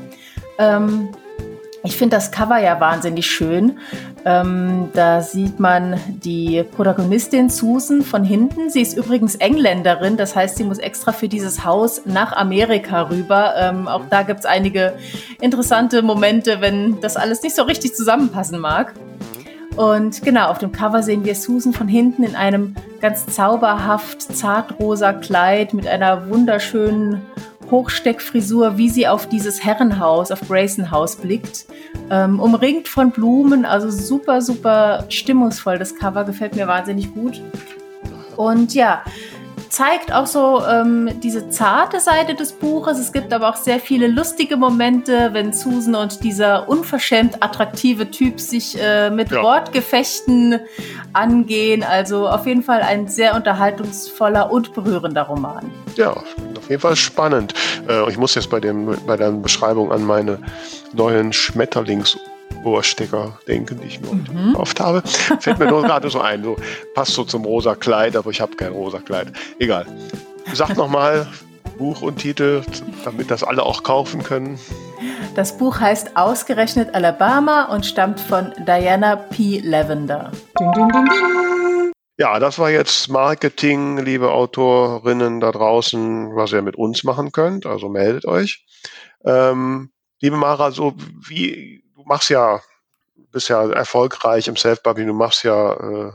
Ähm, ich finde das Cover ja wahnsinnig schön. Ähm, da sieht man die Protagonistin Susan von hinten. Sie ist übrigens Engländerin, das heißt, sie muss extra für dieses Haus nach Amerika rüber. Ähm, auch da gibt es einige interessante Momente, wenn das alles nicht so richtig zusammenpassen mag. Und genau, auf dem Cover sehen wir Susan von hinten in einem ganz zauberhaft zartrosa Kleid mit einer wunderschönen Hochsteckfrisur, wie sie auf dieses Herrenhaus, auf Grayson House blickt. Ähm, umringt von Blumen, also super, super stimmungsvoll. Das Cover gefällt mir wahnsinnig gut. Und ja, zeigt auch so ähm, diese zarte Seite des Buches. Es gibt aber auch sehr viele lustige Momente, wenn Susan und dieser unverschämt attraktive Typ sich äh, mit ja. Wortgefechten angehen. Also auf jeden Fall ein sehr unterhaltungsvoller und berührender Roman. Ja, auf jeden Fall spannend. Äh, ich muss jetzt bei, dem, bei der Beschreibung an meine neuen Schmetterlings Ohrstecker denken, die ich mir mhm. oft habe. Fällt mir nur gerade so ein. So, passt so zum rosa Kleid, aber ich habe kein rosa Kleid. Egal. Sag nochmal Buch und Titel, damit das alle auch kaufen können. Das Buch heißt Ausgerechnet Alabama und stammt von Diana P. Lavender. Ding, ding, ding, ding. Ja, das war jetzt Marketing, liebe Autorinnen da draußen, was ihr mit uns machen könnt. Also meldet euch. Ähm, liebe Mara, so wie machst ja, bist ja erfolgreich im Self-Publishing, du machst ja äh,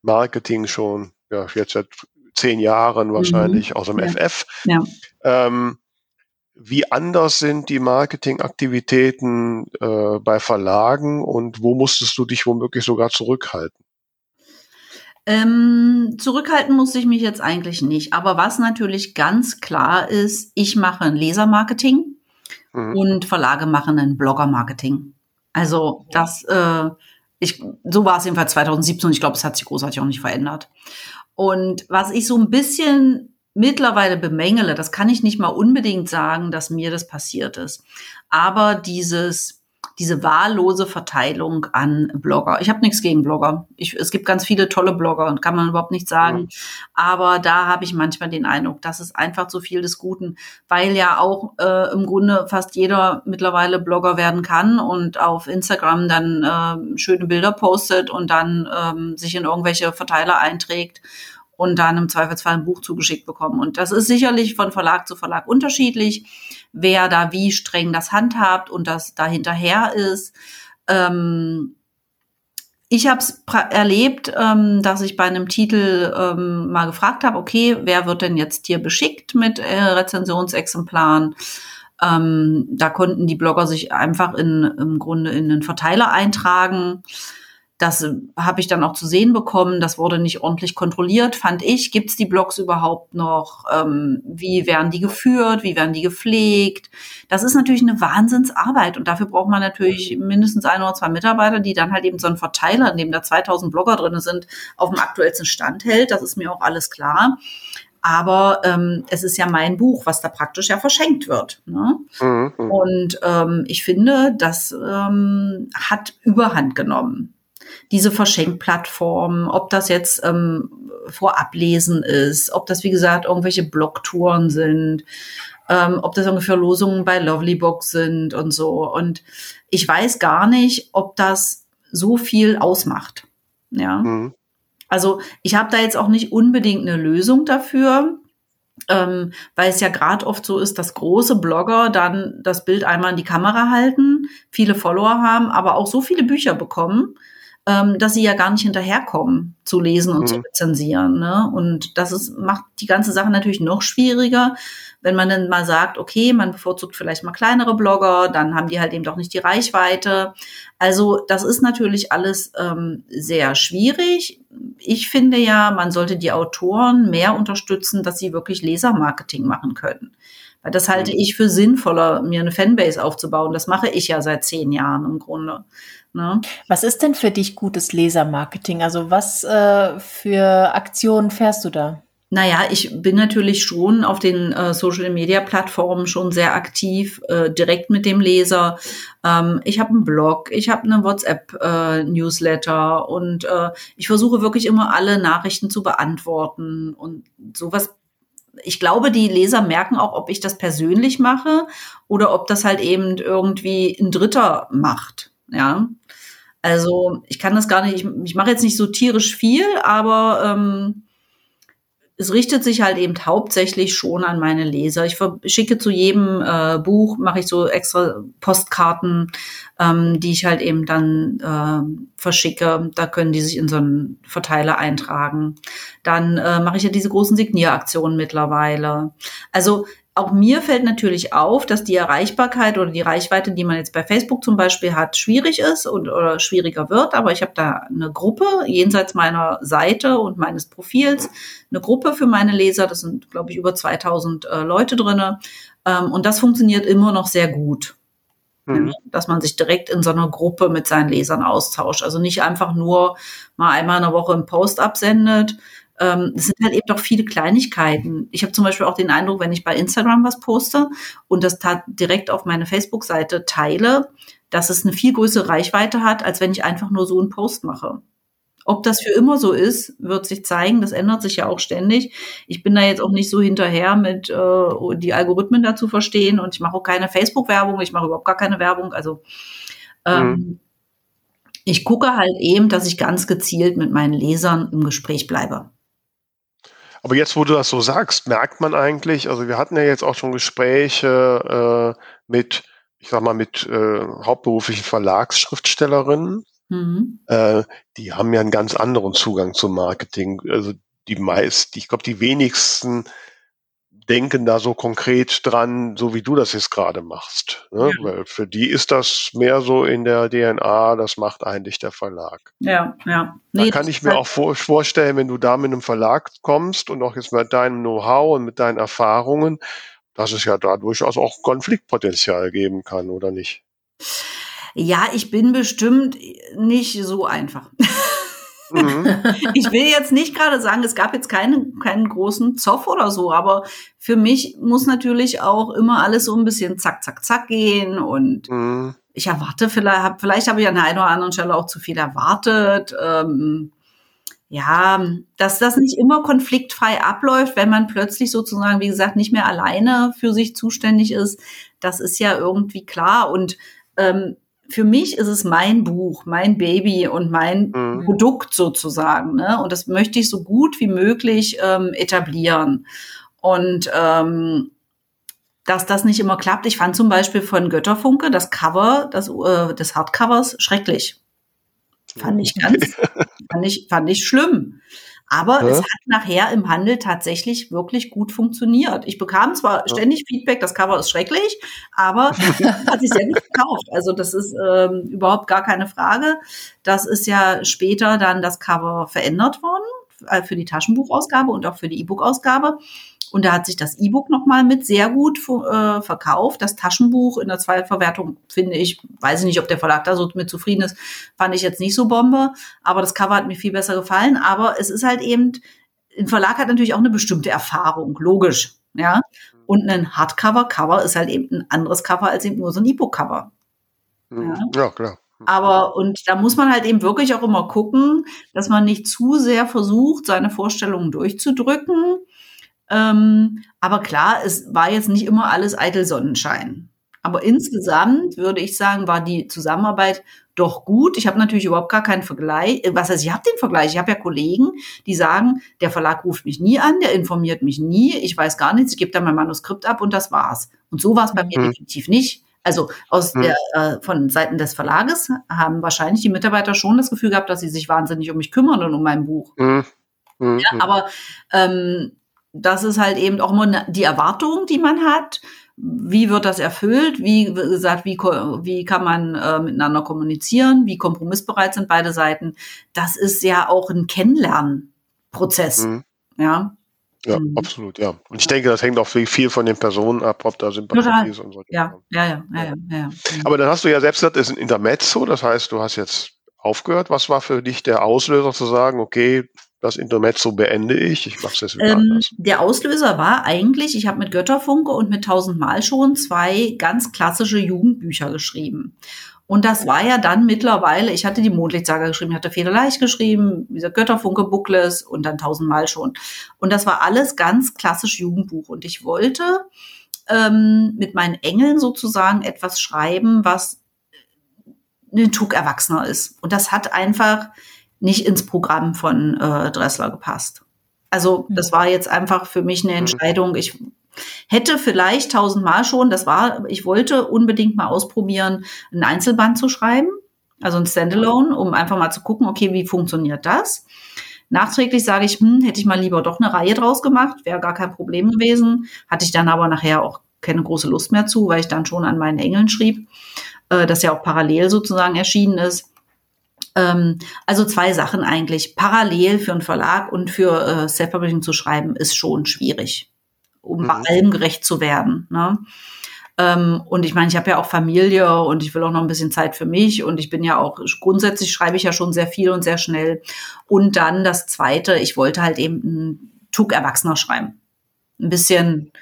Marketing schon, ja, jetzt seit zehn Jahren wahrscheinlich mhm. aus dem ja. FF. Ja. Ähm, wie anders sind die Marketingaktivitäten äh, bei Verlagen und wo musstest du dich womöglich sogar zurückhalten? Ähm, zurückhalten muss ich mich jetzt eigentlich nicht. Aber was natürlich ganz klar ist, ich mache ein Lesermarketing mhm. und Verlage machen ein Bloggermarketing. Also das, äh, ich, so war es jedenfalls 2017 und ich glaube, es hat sich großartig auch nicht verändert. Und was ich so ein bisschen mittlerweile bemängele, das kann ich nicht mal unbedingt sagen, dass mir das passiert ist. Aber dieses diese wahllose Verteilung an Blogger. Ich habe nichts gegen Blogger. Ich, es gibt ganz viele tolle Blogger und kann man überhaupt nicht sagen. Mhm. Aber da habe ich manchmal den Eindruck, das ist einfach zu viel des Guten, weil ja auch äh, im Grunde fast jeder mittlerweile Blogger werden kann und auf Instagram dann äh, schöne Bilder postet und dann ähm, sich in irgendwelche Verteiler einträgt und dann im Zweifelsfall ein Buch zugeschickt bekommen. Und das ist sicherlich von Verlag zu Verlag unterschiedlich, wer da wie streng das handhabt und das da hinterher ist. Ähm, ich habe es erlebt, ähm, dass ich bei einem Titel ähm, mal gefragt habe, okay, wer wird denn jetzt hier beschickt mit äh, Rezensionsexemplaren? Ähm, da konnten die Blogger sich einfach in, im Grunde in den Verteiler eintragen. Das äh, habe ich dann auch zu sehen bekommen. Das wurde nicht ordentlich kontrolliert, fand ich. Gibt es die Blogs überhaupt noch? Ähm, wie werden die geführt? Wie werden die gepflegt? Das ist natürlich eine Wahnsinnsarbeit und dafür braucht man natürlich mindestens ein oder zwei Mitarbeiter, die dann halt eben so einen Verteiler, in dem da 2000 Blogger drin sind, auf dem aktuellsten Stand hält. Das ist mir auch alles klar. Aber ähm, es ist ja mein Buch, was da praktisch ja verschenkt wird. Ne? Mhm. Und ähm, ich finde, das ähm, hat Überhand genommen diese Verschenkplattformen, ob das jetzt ähm, Vorablesen ist, ob das, wie gesagt, irgendwelche Blogtouren sind, ähm, ob das ungefähr Losungen bei Lovely Books sind und so. Und ich weiß gar nicht, ob das so viel ausmacht. Ja. Mhm. Also ich habe da jetzt auch nicht unbedingt eine Lösung dafür. Ähm, weil es ja gerade oft so ist, dass große Blogger dann das Bild einmal in die Kamera halten, viele Follower haben, aber auch so viele Bücher bekommen, ähm, dass sie ja gar nicht hinterherkommen zu lesen und mhm. zu rezensieren. Ne? Und das ist, macht die ganze Sache natürlich noch schwieriger, wenn man dann mal sagt, okay, man bevorzugt vielleicht mal kleinere Blogger, dann haben die halt eben doch nicht die Reichweite. Also das ist natürlich alles ähm, sehr schwierig. Ich finde ja, man sollte die Autoren mehr unterstützen, dass sie wirklich Lesermarketing machen können. Weil das halte mhm. ich für sinnvoller, mir eine Fanbase aufzubauen. Das mache ich ja seit zehn Jahren im Grunde. Ne? Was ist denn für dich gutes Lesermarketing? Also was äh, für Aktionen fährst du da? Naja, ich bin natürlich schon auf den äh, Social-Media-Plattformen schon sehr aktiv, äh, direkt mit dem Leser. Ähm, ich habe einen Blog, ich habe eine WhatsApp-Newsletter äh, und äh, ich versuche wirklich immer alle Nachrichten zu beantworten und sowas. Ich glaube, die Leser merken auch, ob ich das persönlich mache oder ob das halt eben irgendwie ein Dritter macht. Ja, also ich kann das gar nicht, ich, ich mache jetzt nicht so tierisch viel, aber ähm, es richtet sich halt eben hauptsächlich schon an meine Leser. Ich schicke zu jedem äh, Buch, mache ich so extra Postkarten, ähm, die ich halt eben dann äh, verschicke. Da können die sich in so einen Verteiler eintragen. Dann äh, mache ich ja diese großen Signieraktionen mittlerweile. Also auch mir fällt natürlich auf, dass die Erreichbarkeit oder die Reichweite, die man jetzt bei Facebook zum Beispiel hat, schwierig ist und, oder schwieriger wird. Aber ich habe da eine Gruppe jenseits meiner Seite und meines Profils, eine Gruppe für meine Leser. Das sind, glaube ich, über 2000 äh, Leute drinne. Ähm, und das funktioniert immer noch sehr gut. Mhm. Ja, dass man sich direkt in so einer Gruppe mit seinen Lesern austauscht. Also nicht einfach nur mal einmal in der Woche einen Post absendet, ähm, es sind halt eben doch viele Kleinigkeiten. Ich habe zum Beispiel auch den Eindruck, wenn ich bei Instagram was poste und das direkt auf meine Facebook-Seite teile, dass es eine viel größere Reichweite hat, als wenn ich einfach nur so einen Post mache. Ob das für immer so ist, wird sich zeigen. Das ändert sich ja auch ständig. Ich bin da jetzt auch nicht so hinterher mit äh, die Algorithmen dazu verstehen und ich mache auch keine Facebook-Werbung. Ich mache überhaupt gar keine Werbung. Also ähm, mhm. ich gucke halt eben, dass ich ganz gezielt mit meinen Lesern im Gespräch bleibe. Aber jetzt, wo du das so sagst, merkt man eigentlich, also wir hatten ja jetzt auch schon Gespräche äh, mit, ich sag mal, mit äh, hauptberuflichen Verlagsschriftstellerinnen. Mhm. Äh, die haben ja einen ganz anderen Zugang zum Marketing. Also die meisten, ich glaube, die wenigsten denken da so konkret dran, so wie du das jetzt gerade machst. Ne? Ja. Weil für die ist das mehr so in der DNA, das macht eigentlich der Verlag. Ja, ja. Nee, da kann ich mir halt auch vor, vorstellen, wenn du da mit einem Verlag kommst und auch jetzt mit deinem Know-how und mit deinen Erfahrungen, dass es ja da durchaus auch Konfliktpotenzial geben kann, oder nicht? Ja, ich bin bestimmt nicht so einfach. [laughs] Mhm. [laughs] ich will jetzt nicht gerade sagen, es gab jetzt keinen, keinen großen Zoff oder so, aber für mich muss natürlich auch immer alles so ein bisschen zack, zack, zack gehen und mhm. ich erwarte vielleicht, hab, vielleicht habe ich an der einen oder anderen Stelle auch zu viel erwartet. Ähm, ja, dass das nicht immer konfliktfrei abläuft, wenn man plötzlich sozusagen, wie gesagt, nicht mehr alleine für sich zuständig ist, das ist ja irgendwie klar und ähm, für mich ist es mein Buch, mein Baby und mein mhm. Produkt sozusagen. Ne? Und das möchte ich so gut wie möglich ähm, etablieren. Und ähm, dass das nicht immer klappt. Ich fand zum Beispiel von Götterfunke das Cover das, äh, des Hardcovers schrecklich. Fand ich ganz, [laughs] fand ich, fand ich schlimm. Aber ja. es hat nachher im Handel tatsächlich wirklich gut funktioniert. Ich bekam zwar ja. ständig Feedback, das Cover ist schrecklich, aber [laughs] hat sich sehr gut verkauft. Also das ist ähm, überhaupt gar keine Frage. Das ist ja später dann das Cover verändert worden äh, für die Taschenbuchausgabe und auch für die E-Book-Ausgabe. Und da hat sich das E-Book nochmal mit sehr gut äh, verkauft. Das Taschenbuch in der Zweitverwertung finde ich, weiß ich nicht, ob der Verlag da so mit zufrieden ist, fand ich jetzt nicht so Bombe. Aber das Cover hat mir viel besser gefallen. Aber es ist halt eben, ein Verlag hat natürlich auch eine bestimmte Erfahrung, logisch. Ja. Und ein Hardcover-Cover ist halt eben ein anderes Cover als eben nur so ein E-Book-Cover. Mhm. Ja. ja, klar. Aber, und da muss man halt eben wirklich auch immer gucken, dass man nicht zu sehr versucht, seine Vorstellungen durchzudrücken, ähm, aber klar, es war jetzt nicht immer alles eitel Sonnenschein. Aber insgesamt würde ich sagen, war die Zusammenarbeit doch gut. Ich habe natürlich überhaupt gar keinen Vergleich. Was heißt, ich habe den Vergleich. Ich habe ja Kollegen, die sagen, der Verlag ruft mich nie an, der informiert mich nie, ich weiß gar nichts, ich gebe dann mein Manuskript ab und das war's. Und so war es bei mir mhm. definitiv nicht. Also aus mhm. der, äh, von Seiten des Verlages haben wahrscheinlich die Mitarbeiter schon das Gefühl gehabt, dass sie sich wahnsinnig um mich kümmern und um mein Buch. Mhm. Ja, aber ähm, das ist halt eben auch immer die Erwartung, die man hat. Wie wird das erfüllt? Wie gesagt, wie, wie kann man äh, miteinander kommunizieren? Wie kompromissbereit sind beide Seiten? Das ist ja auch ein Kennenlernprozess. Mhm. Ja. Ja, mhm. absolut, ja. Und ich denke, das hängt auch viel von den Personen ab, ob da Sympathie ist und so. Ja, ja, ja, ja, ja, ja. Aber dann hast du ja selbst gesagt, es ist ein Intermezzo, das heißt, du hast jetzt aufgehört. Was war für dich der Auslöser zu sagen, okay, das Intermezzo beende ich, ich mache es jetzt wieder ähm, anders. Der Auslöser war eigentlich, ich habe mit Götterfunke und mit tausendmal schon zwei ganz klassische Jugendbücher geschrieben. Und das war ja dann mittlerweile, ich hatte die Mondlichtsaga geschrieben, ich hatte Federleicht geschrieben, dieser Götterfunke Bookless und dann tausendmal schon. Und das war alles ganz klassisch Jugendbuch. Und ich wollte ähm, mit meinen Engeln sozusagen etwas schreiben, was ein Tuck erwachsener ist. Und das hat einfach nicht ins Programm von äh, Dressler gepasst. Also mhm. das war jetzt einfach für mich eine mhm. Entscheidung. Ich hätte vielleicht tausendmal schon, das war, ich wollte unbedingt mal ausprobieren, ein Einzelband zu schreiben, also ein Standalone, um einfach mal zu gucken, okay, wie funktioniert das? Nachträglich sage ich, hm, hätte ich mal lieber doch eine Reihe draus gemacht, wäre gar kein Problem gewesen. Hatte ich dann aber nachher auch keine große Lust mehr zu, weil ich dann schon an meinen Engeln schrieb, äh, das ja auch parallel sozusagen erschienen ist. Ähm, also zwei Sachen eigentlich. Parallel für einen Verlag und für äh, Self-Publishing zu schreiben, ist schon schwierig, um mhm. bei allem gerecht zu werden. Ne? Ähm, und ich meine, ich habe ja auch Familie und ich will auch noch ein bisschen Zeit für mich und ich bin ja auch, grundsätzlich schreibe ich ja schon sehr viel und sehr schnell. Und dann das Zweite, ich wollte halt eben einen Tuck Erwachsener schreiben. Ein bisschen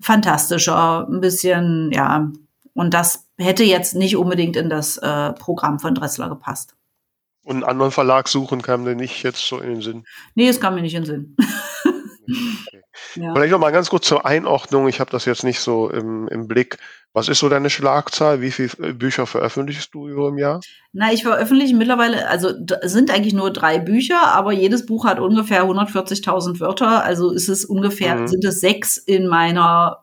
fantastischer, ein bisschen, ja, und das hätte jetzt nicht unbedingt in das äh, Programm von Dressler gepasst. Und einen anderen Verlag suchen kam dir nicht jetzt so in den Sinn? Nee, es kam mir nicht in den Sinn. okay. [laughs] ja. Vielleicht noch mal ganz kurz zur Einordnung. Ich habe das jetzt nicht so im, im Blick. Was ist so deine Schlagzahl? Wie viele Bücher veröffentlichst du über im Jahr? Na, ich veröffentliche mittlerweile, also sind eigentlich nur drei Bücher, aber jedes Buch hat ungefähr 140.000 Wörter. Also ist es ungefähr, mhm. sind es sechs in meiner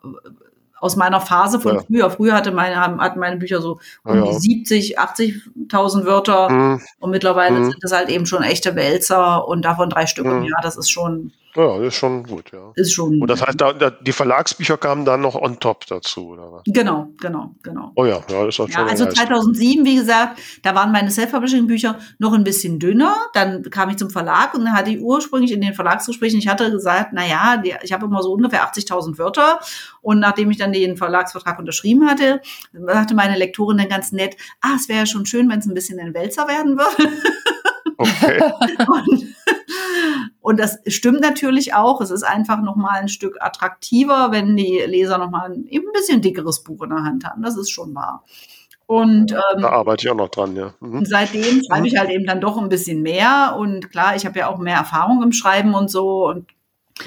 aus meiner Phase von ja. früher. Früher hatte meine, hatten meine Bücher so um ja. die 70, 80.000 Wörter mhm. und mittlerweile mhm. sind das halt eben schon echte Wälzer und davon drei Stück mhm. im Jahr. Das ist schon. Ja, das ist schon gut, ja. Ist schon. Und das heißt, da, da, die Verlagsbücher kamen dann noch on top dazu, oder was? Genau, genau, genau. Oh ja, ja, das ist ja, schon. Also 2007, wie gesagt, da waren meine Self-Publishing-Bücher noch ein bisschen dünner. Dann kam ich zum Verlag und dann hatte ich ursprünglich in den Verlagsgesprächen, ich hatte gesagt, na ja, ich habe immer so ungefähr 80.000 Wörter. Und nachdem ich dann den Verlagsvertrag unterschrieben hatte, sagte meine Lektorin dann ganz nett, ah, es wäre ja schon schön, wenn es ein bisschen ein Wälzer werden würde. [laughs] Okay. [laughs] und, und, das stimmt natürlich auch. Es ist einfach noch mal ein Stück attraktiver, wenn die Leser noch mal ein, eben ein bisschen dickeres Buch in der Hand haben. Das ist schon wahr. Und ähm, da arbeite ich auch noch dran, ja. Mhm. Seitdem schreibe ich halt eben dann doch ein bisschen mehr. Und klar, ich habe ja auch mehr Erfahrung im Schreiben und so. Und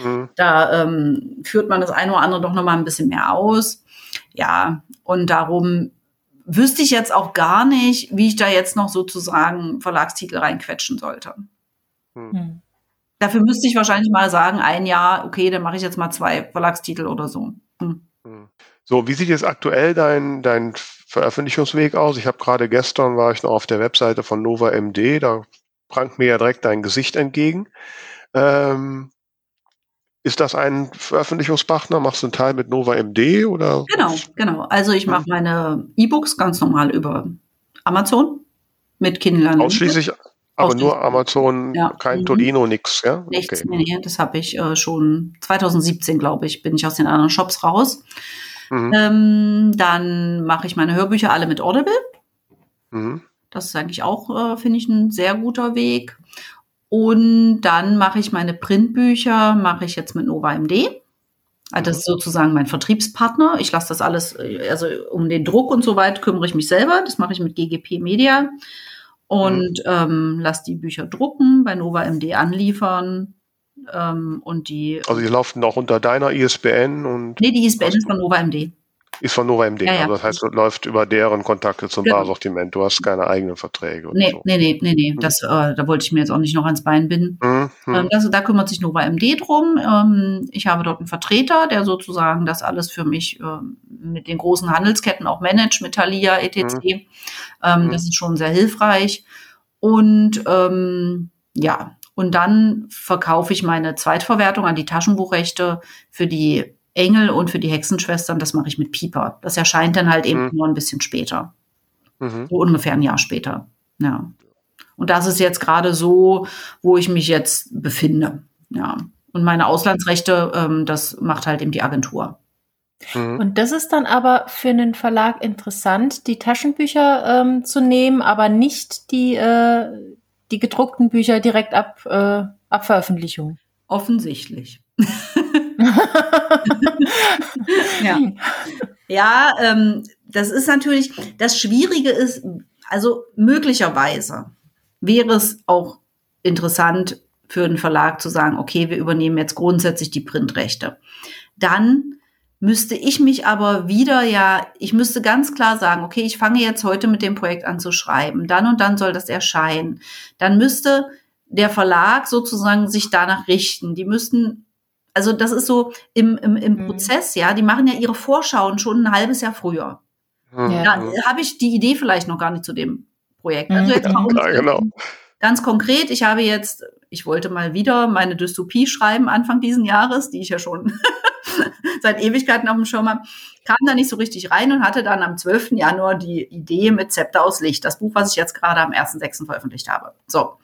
mhm. da ähm, führt man das eine oder andere doch noch mal ein bisschen mehr aus. Ja, und darum wüsste ich jetzt auch gar nicht, wie ich da jetzt noch sozusagen Verlagstitel reinquetschen sollte. Hm. hm. Dafür müsste ich wahrscheinlich mal sagen, ein Jahr, okay, dann mache ich jetzt mal zwei Verlagstitel oder so. Hm. hm. So, wie sieht jetzt aktuell dein, dein Veröffentlichungsweg aus? Ich habe gerade gestern war ich noch auf der Webseite von Nova MD, da prangt mir ja direkt dein Gesicht entgegen. Ähm, ist das ein Veröffentlichungspartner? Machst du einen Teil mit Nova MD oder? Genau, genau. Also ich mache meine E-Books ganz normal über Amazon mit Kindle. Ausschließlich, aber nur Amazon, ja. kein mhm. Tolino, nix, ja? Nichts, okay. nee, das habe ich äh, schon 2017, glaube ich, bin ich aus den anderen Shops raus. Mhm. Ähm, dann mache ich meine Hörbücher alle mit Audible. Mhm. Das ist eigentlich auch, äh, finde ich, ein sehr guter Weg. Und dann mache ich meine Printbücher, mache ich jetzt mit Nova MD. Also das ist sozusagen mein Vertriebspartner. Ich lasse das alles, also um den Druck und so weiter kümmere ich mich selber. Das mache ich mit GGP Media und mhm. ähm, lasse die Bücher drucken, bei Nova MD anliefern. Ähm, und die. Also die laufen auch unter deiner ISBN und. Nee, die ISBN ist von Nova MD. Ist von Nova MD. Ja, ja. Also das heißt, es läuft über deren Kontakte zum genau. Barsortiment. Du hast keine eigenen Verträge. Nee, so. nee, nee, nee, nee. Mhm. Das, äh, da wollte ich mir jetzt auch nicht noch ans Bein binden. Mhm. Ähm, also da kümmert sich Nova MD drum. Ähm, ich habe dort einen Vertreter, der sozusagen das alles für mich äh, mit den großen Handelsketten auch managt, mit Thalia, etc. Mhm. Ähm. Das ist schon sehr hilfreich. Und ähm, ja, und dann verkaufe ich meine Zweitverwertung an die Taschenbuchrechte für die Engel und für die Hexenschwestern, das mache ich mit Pieper. Das erscheint dann halt eben mhm. nur ein bisschen später. Mhm. So ungefähr ein Jahr später. Ja. Und das ist jetzt gerade so, wo ich mich jetzt befinde. Ja. Und meine Auslandsrechte, ähm, das macht halt eben die Agentur. Mhm. Und das ist dann aber für einen Verlag interessant, die Taschenbücher ähm, zu nehmen, aber nicht die, äh, die gedruckten Bücher direkt ab, äh, ab Veröffentlichung. Offensichtlich. [laughs] [laughs] ja, ja ähm, das ist natürlich, das Schwierige ist, also möglicherweise wäre es auch interessant für einen Verlag zu sagen, okay, wir übernehmen jetzt grundsätzlich die Printrechte. Dann müsste ich mich aber wieder ja, ich müsste ganz klar sagen, okay, ich fange jetzt heute mit dem Projekt an zu schreiben, dann und dann soll das erscheinen. Dann müsste der Verlag sozusagen sich danach richten. Die müssten also das ist so im, im, im mhm. Prozess, ja, die machen ja ihre Vorschauen schon ein halbes Jahr früher. Mhm. Da habe ich die Idee vielleicht noch gar nicht zu dem Projekt. Also jetzt mal ja, genau. Ganz konkret, ich habe jetzt, ich wollte mal wieder meine Dystopie schreiben Anfang diesen Jahres, die ich ja schon [laughs] seit Ewigkeiten auf dem Schirm habe, kam da nicht so richtig rein und hatte dann am 12. Januar die Idee mit Zepter aus Licht, das Buch, was ich jetzt gerade am 1.6. veröffentlicht habe. So.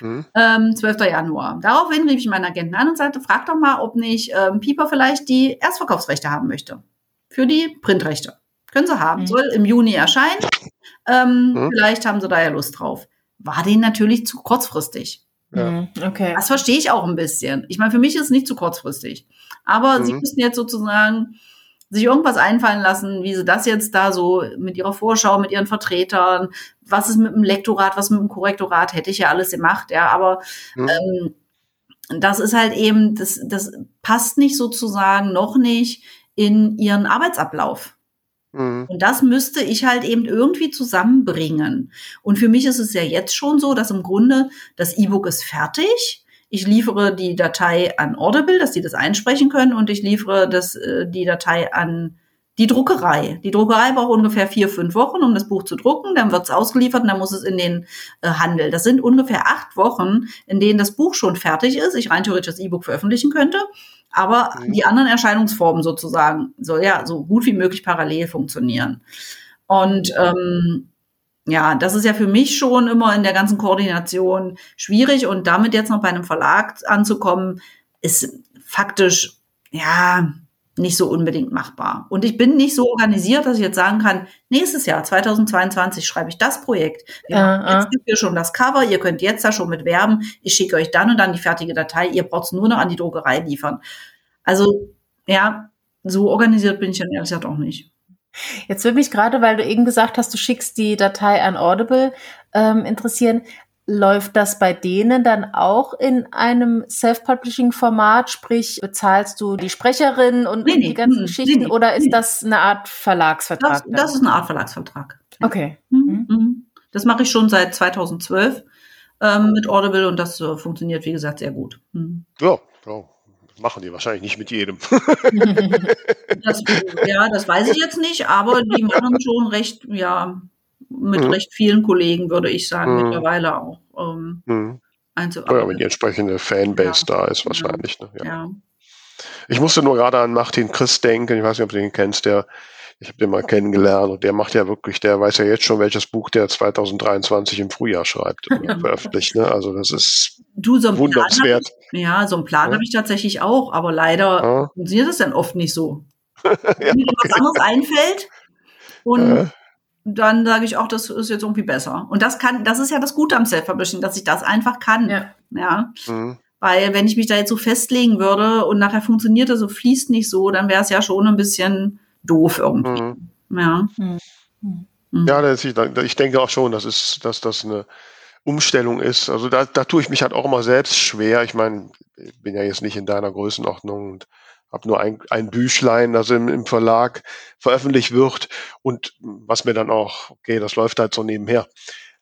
Mhm. Ähm, 12. Januar. Daraufhin rief ich meinen Agenten an und sagte, frag doch mal, ob nicht ähm, Pieper vielleicht die Erstverkaufsrechte haben möchte. Für die Printrechte. Können sie haben. Mhm. Soll im Juni erscheinen. Ähm, mhm. Vielleicht haben sie da ja Lust drauf. War denen natürlich zu kurzfristig. Ja. Mhm, okay. Das verstehe ich auch ein bisschen. Ich meine, für mich ist es nicht zu kurzfristig. Aber sie mhm. müssen jetzt sozusagen sich irgendwas einfallen lassen, wie sie das jetzt da so mit ihrer Vorschau, mit ihren Vertretern, was ist mit dem Lektorat, was mit dem Korrektorat, hätte ich ja alles gemacht, ja, aber mhm. ähm, das ist halt eben, das, das passt nicht sozusagen noch nicht in ihren Arbeitsablauf. Mhm. Und das müsste ich halt eben irgendwie zusammenbringen. Und für mich ist es ja jetzt schon so, dass im Grunde das E-Book ist fertig ich liefere die Datei an Audible, dass die das einsprechen können und ich liefere das, äh, die Datei an Die Druckerei. Die Druckerei braucht ungefähr vier, fünf Wochen, um das Buch zu drucken. Dann wird es ausgeliefert und dann muss es in den äh, Handel. Das sind ungefähr acht Wochen, in denen das Buch schon fertig ist. Ich rein theoretisch das E-Book veröffentlichen könnte. Aber mhm. die anderen Erscheinungsformen sozusagen soll ja so gut wie möglich parallel funktionieren. Und ähm, ja, das ist ja für mich schon immer in der ganzen Koordination schwierig und damit jetzt noch bei einem Verlag anzukommen, ist faktisch, ja, nicht so unbedingt machbar. Und ich bin nicht so organisiert, dass ich jetzt sagen kann, nächstes Jahr, 2022, schreibe ich das Projekt. Wir uh, uh. Jetzt gibt ihr schon das Cover, ihr könnt jetzt da schon mit werben. Ich schicke euch dann und dann die fertige Datei. Ihr braucht es nur noch an die Druckerei liefern. Also, ja, so organisiert bin ich dann ehrlich gesagt auch nicht. Jetzt würde mich gerade, weil du eben gesagt hast, du schickst die Datei an Audible, ähm, interessieren. Läuft das bei denen dann auch in einem Self-Publishing-Format? Sprich, bezahlst du die Sprecherin und nee, die ganzen nee, Geschichten nee, oder ist das eine Art Verlagsvertrag? Das, das, ist eine Art Verlagsvertrag. Okay. Mhm. Mhm. Das mache ich schon seit 2012 ähm, mit Audible und das äh, funktioniert, wie gesagt, sehr gut. Mhm. Ja, ja, machen die wahrscheinlich nicht mit jedem. [laughs] [laughs] das, ja, das weiß ich jetzt nicht, aber die machen schon recht, ja, mit mhm. recht vielen Kollegen, würde ich sagen, mhm. mittlerweile auch. Ähm, mhm. Ja, wenn die entsprechende Fanbase ja. da ist, wahrscheinlich. Ne? Ja. ja. Ich musste nur gerade an Martin Chris denken, ich weiß nicht, ob du den kennst, der, ich habe den mal kennengelernt und der macht ja wirklich, der weiß ja jetzt schon, welches Buch der 2023 im Frühjahr schreibt und [laughs] veröffentlicht. Ne? Also das ist du, so wundernswert. Ich, ja, so einen Plan ja. habe ich tatsächlich auch, aber leider funktioniert das dann oft nicht so. [laughs] Wenn mir was anderes einfällt und dann sage ich auch, das ist jetzt irgendwie besser. Und das kann, das ist ja das Gute am Self-Publishing, dass ich das einfach kann. Ja. ja? Mhm. Weil wenn ich mich da jetzt so festlegen würde und nachher funktioniert das so, fließt nicht so, dann wäre es ja schon ein bisschen doof irgendwie. Mhm. Ja. Mhm. mhm. Ja, das, ich, ich denke auch schon, dass, ist, dass das eine Umstellung ist. Also da, da tue ich mich halt auch immer selbst schwer. Ich meine, ich bin ja jetzt nicht in deiner Größenordnung und habe nur ein, ein Büchlein, das im, im Verlag veröffentlicht wird und was mir dann auch, okay, das läuft halt so nebenher.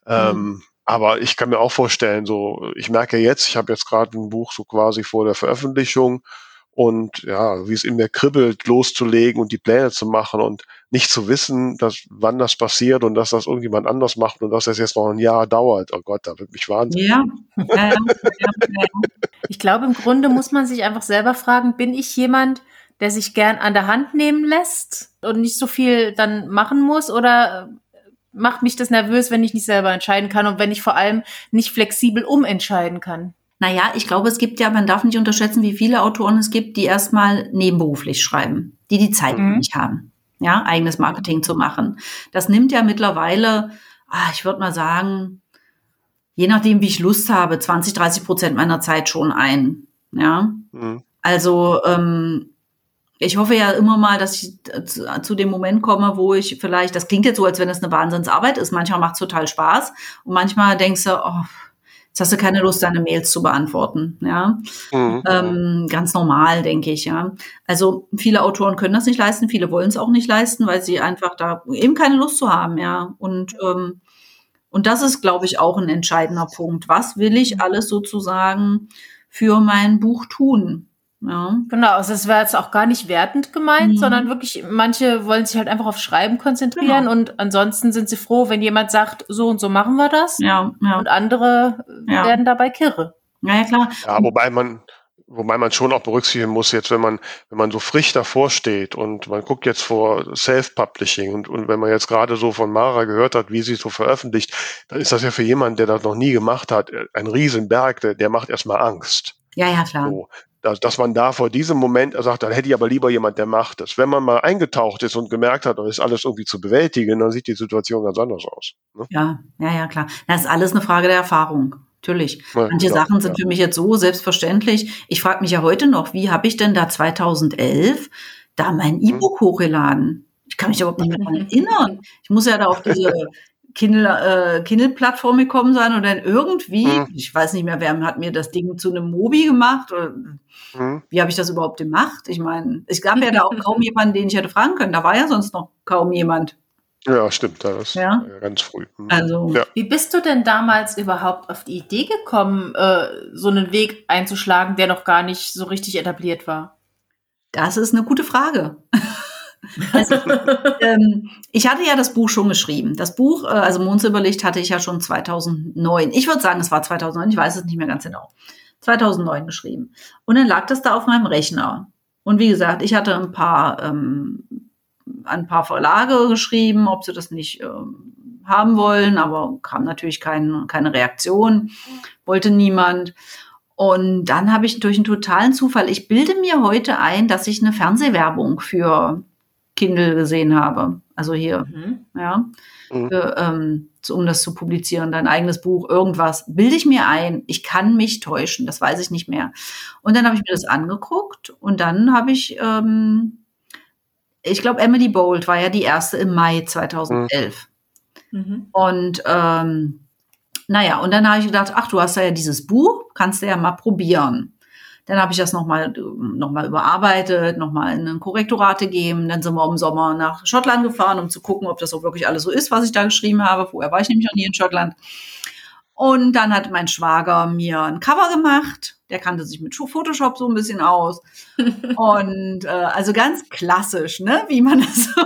Mhm. Ähm, aber ich kann mir auch vorstellen, so, ich merke jetzt, ich habe jetzt gerade ein Buch so quasi vor der Veröffentlichung und ja, wie es in mir kribbelt, loszulegen und die Pläne zu machen und nicht zu wissen, dass wann das passiert und dass das irgendjemand anders macht und dass das jetzt noch ein Jahr dauert. Oh Gott, da wird mich wahnsinnig. Ja. ja, ja, ja. Ich glaube, im Grunde muss man sich einfach selber fragen, bin ich jemand, der sich gern an der Hand nehmen lässt und nicht so viel dann machen muss oder macht mich das nervös, wenn ich nicht selber entscheiden kann und wenn ich vor allem nicht flexibel umentscheiden kann? Naja, ich glaube, es gibt ja, man darf nicht unterschätzen, wie viele Autoren es gibt, die erstmal nebenberuflich schreiben, die die Zeit mhm. nicht haben, ja, eigenes Marketing zu machen. Das nimmt ja mittlerweile, ah, ich würde mal sagen, je nachdem, wie ich Lust habe, 20, 30 Prozent meiner Zeit schon ein, ja. Mhm. Also, ähm, ich hoffe ja immer mal, dass ich zu, zu, dem Moment komme, wo ich vielleicht, das klingt jetzt so, als wenn es eine Wahnsinnsarbeit ist. Manchmal macht es total Spaß und manchmal denkst du, oh, Jetzt hast du keine Lust, deine Mails zu beantworten. Ja, mhm. ähm, ganz normal, denke ich. Ja, also viele Autoren können das nicht leisten, viele wollen es auch nicht leisten, weil sie einfach da eben keine Lust zu haben. Ja, und ähm, und das ist, glaube ich, auch ein entscheidender Punkt. Was will ich alles sozusagen für mein Buch tun? Ja. Genau, also es wäre jetzt auch gar nicht wertend gemeint, mhm. sondern wirklich, manche wollen sich halt einfach auf Schreiben konzentrieren genau. und ansonsten sind sie froh, wenn jemand sagt, so und so machen wir das. Ja, ja. Und andere ja. werden dabei kirre. Ja, ja, klar. Ja, wobei man, wobei man schon auch berücksichtigen muss, jetzt, wenn man, wenn man so frisch davor steht und man guckt jetzt vor Self-Publishing und, und wenn man jetzt gerade so von Mara gehört hat, wie sie so veröffentlicht, dann ist das ja für jemanden, der das noch nie gemacht hat, ein Riesenberg, der, der macht erstmal Angst. Ja, ja, klar. So dass, dass man da vor diesem Moment sagt, dann hätte ich aber lieber jemand, der macht das. Wenn man mal eingetaucht ist und gemerkt hat, das ist alles irgendwie zu bewältigen, dann sieht die Situation ganz anders aus. Ne? Ja, ja, ja, klar. Das ist alles eine Frage der Erfahrung. Natürlich. Ja, Manche klar, Sachen sind ja. für mich jetzt so selbstverständlich. Ich frage mich ja heute noch, wie habe ich denn da 2011 da mein mhm. E-Book hochgeladen? Ich kann mich überhaupt nicht mehr daran [laughs] erinnern. Ich muss ja da auf diese Kindle, äh, Kindle-Plattform gekommen sein und dann irgendwie, mhm. ich weiß nicht mehr, wer hat mir das Ding zu einem Mobi gemacht oder mhm. wie habe ich das überhaupt gemacht? Ich meine, es gab ja da auch kaum [laughs] jemanden, den ich hätte fragen können. Da war ja sonst noch kaum jemand. Ja, stimmt, das ist ja? ganz früh. Mhm. Also, ja. wie bist du denn damals überhaupt auf die Idee gekommen, äh, so einen Weg einzuschlagen, der noch gar nicht so richtig etabliert war? Das ist eine gute Frage. [laughs] Also, ähm, ich hatte ja das Buch schon geschrieben. Das Buch, äh, also Mondsilberlicht, hatte ich ja schon 2009. Ich würde sagen, es war 2009, ich weiß es nicht mehr ganz genau. 2009 geschrieben. Und dann lag das da auf meinem Rechner. Und wie gesagt, ich hatte ein paar, ähm, ein paar Verlage geschrieben, ob sie das nicht ähm, haben wollen, aber kam natürlich kein, keine Reaktion, wollte niemand. Und dann habe ich durch einen totalen Zufall, ich bilde mir heute ein, dass ich eine Fernsehwerbung für Kindle gesehen habe. Also hier, mhm. ja, mhm. für, ähm, um das zu publizieren, dein eigenes Buch, irgendwas. Bilde ich mir ein, ich kann mich täuschen, das weiß ich nicht mehr. Und dann habe ich mir das angeguckt und dann habe ich, ähm, ich glaube, Emily Bold war ja die erste im Mai 2011. Mhm. Und ähm, naja, und dann habe ich gedacht, ach, du hast ja dieses Buch, kannst du ja mal probieren. Dann habe ich das nochmal noch mal überarbeitet, nochmal in ein Korrektorat gegeben. Dann sind wir im Sommer nach Schottland gefahren, um zu gucken, ob das auch wirklich alles so ist, was ich da geschrieben habe. Vorher war ich nämlich noch nie in Schottland. Und dann hat mein Schwager mir ein Cover gemacht. Der kannte sich mit Photoshop so ein bisschen aus. [laughs] Und äh, also ganz klassisch, ne, wie man das so.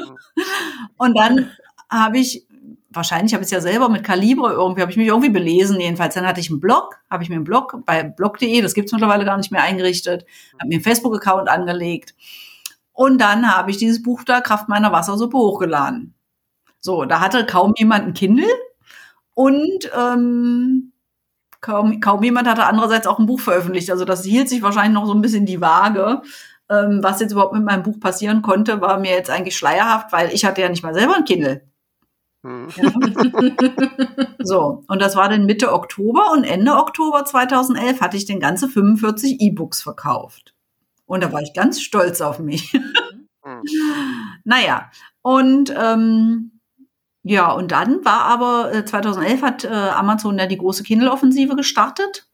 Und dann habe ich wahrscheinlich habe ich es ja selber mit Kalibre irgendwie, habe ich mich irgendwie belesen. Jedenfalls, dann hatte ich einen Blog, habe ich mir einen Blog bei blog.de, das gibt's mittlerweile gar nicht mehr eingerichtet, habe mir einen Facebook-Account angelegt. Und dann habe ich dieses Buch da Kraft meiner Wassersuppe hochgeladen. So, da hatte kaum jemand ein Kindle und ähm, kaum, kaum jemand hatte andererseits auch ein Buch veröffentlicht. Also das hielt sich wahrscheinlich noch so ein bisschen die Waage. Ähm, was jetzt überhaupt mit meinem Buch passieren konnte, war mir jetzt eigentlich schleierhaft, weil ich hatte ja nicht mal selber ein Kindle. [laughs] So, und das war dann Mitte Oktober und Ende Oktober 2011 hatte ich den ganze 45 E-Books verkauft. Und da war ich ganz stolz auf mich. Hm. [laughs] naja, und ähm, ja, und dann war aber 2011 äh, hat äh, Amazon ja die große Kindle-Offensive gestartet.